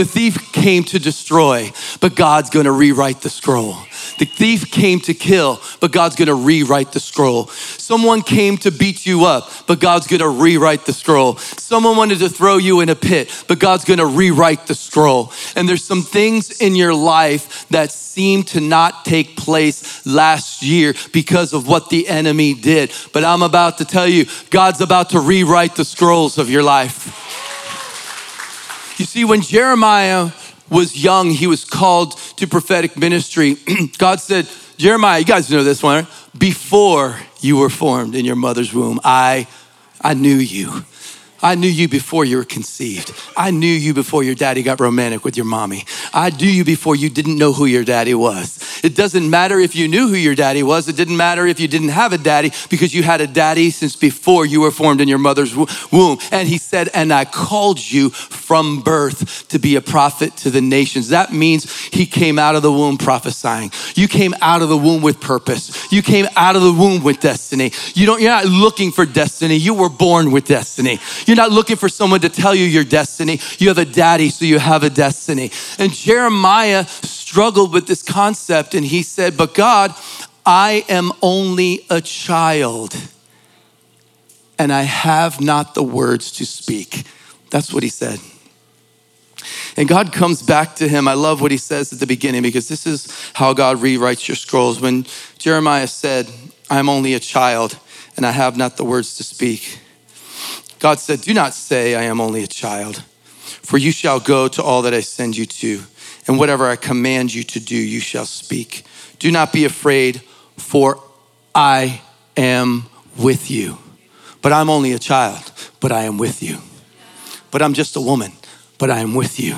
The thief came to destroy, but God's gonna rewrite the scroll. The thief came to kill, but God's gonna rewrite the scroll. Someone came to beat you up, but God's gonna rewrite the scroll. Someone wanted to throw you in a pit, but God's gonna rewrite the scroll. And there's some things in your life that seem to not take place last year because of what the enemy did. But I'm about to tell you, God's about to rewrite the scrolls of your life. You see, when Jeremiah was young, he was called to prophetic ministry. [CLEARS THROAT] God said, Jeremiah, you guys know this one, right? before you were formed in your mother's womb, I, I knew you. I knew you before you were conceived. I knew you before your daddy got romantic with your mommy. I knew you before you didn't know who your daddy was. It doesn't matter if you knew who your daddy was. It didn't matter if you didn't have a daddy because you had a daddy since before you were formed in your mother's womb. And he said, And I called you from birth to be a prophet to the nations. That means he came out of the womb prophesying. You came out of the womb with purpose. You came out of the womb with destiny. You don't, you're not looking for destiny. You were born with destiny. You're not looking for someone to tell you your destiny. You have a daddy, so you have a destiny. And Jeremiah struggled with this concept and he said, But God, I am only a child and I have not the words to speak. That's what he said. And God comes back to him. I love what he says at the beginning because this is how God rewrites your scrolls. When Jeremiah said, I'm only a child and I have not the words to speak. God said, Do not say, I am only a child, for you shall go to all that I send you to, and whatever I command you to do, you shall speak. Do not be afraid, for I am with you. But I'm only a child, but I am with you. But I'm just a woman, but I am with you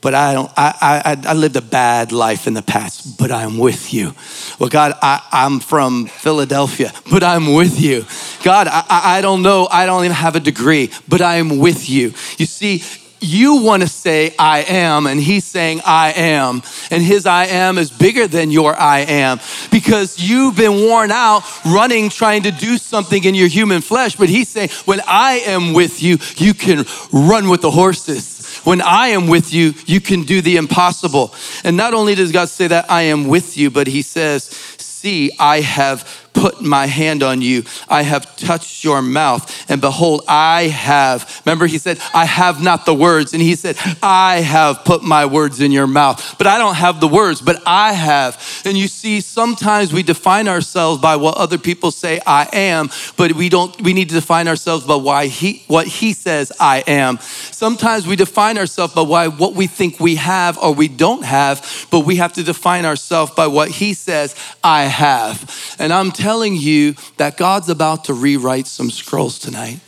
but I don't. I, I, I lived a bad life in the past, but I'm with you. Well, God, I, I'm from Philadelphia, but I'm with you. God, I, I don't know. I don't even have a degree, but I am with you. You see, you want to say I am, and he's saying I am. And his I am is bigger than your I am because you've been worn out running, trying to do something in your human flesh. But he's saying, when I am with you, you can run with the horses When I am with you, you can do the impossible. And not only does God say that I am with you, but He says, See, I have put my hand on you. I have touched your mouth. And behold, I have. Remember, he said, I have not the words. And he said, I have put my words in your mouth. But I don't have the words, but I have. And you see, sometimes we define ourselves by what other people say I am, but we don't, we need to define ourselves by why he, what he says I am. Sometimes we define ourselves by why what we think we have or we don't have, but we have to define ourselves by what he says I have. And I'm telling you that God's about to rewrite some scrolls tonight.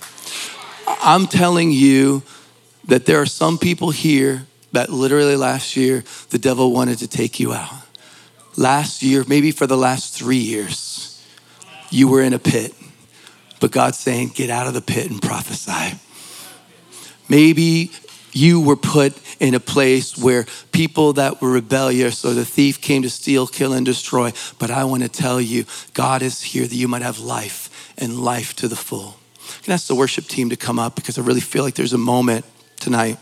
I'm telling you that there are some people here that literally last year the devil wanted to take you out. Last year, maybe for the last three years, you were in a pit, but God's saying, get out of the pit and prophesy. Maybe you were put in a place where people that were rebellious or the thief came to steal, kill, and destroy. But I want to tell you, God is here that you might have life and life to the full. I can ask the worship team to come up because I really feel like there's a moment tonight.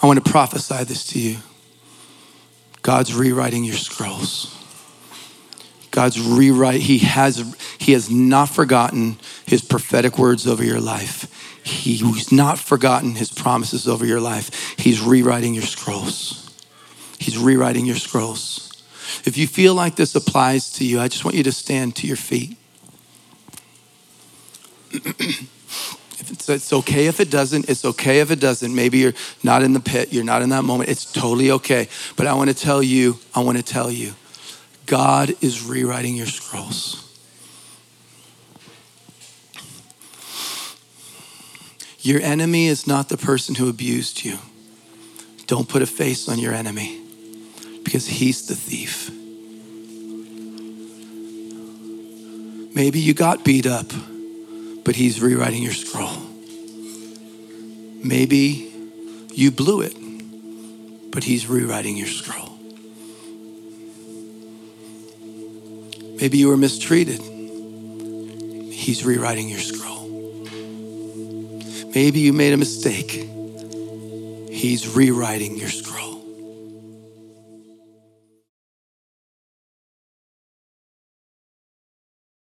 I want to prophesy this to you. God's rewriting your scrolls. God's rewrite. He has, he has not forgotten his prophetic words over your life. He's not forgotten his promises over your life. He's rewriting your scrolls. He's rewriting your scrolls. If you feel like this applies to you, I just want you to stand to your feet. [CLEARS THROAT] if it's, it's okay if it doesn't, it's okay if it doesn't. Maybe you're not in the pit, you're not in that moment. It's totally okay. But I want to tell you, I want to tell you God is rewriting your scrolls. Your enemy is not the person who abused you. Don't put a face on your enemy because he's the thief. Maybe you got beat up, but he's rewriting your scroll. Maybe you blew it, but he's rewriting your scroll. Maybe you were mistreated. He's rewriting your scroll. Maybe you made a mistake. He's rewriting your scroll.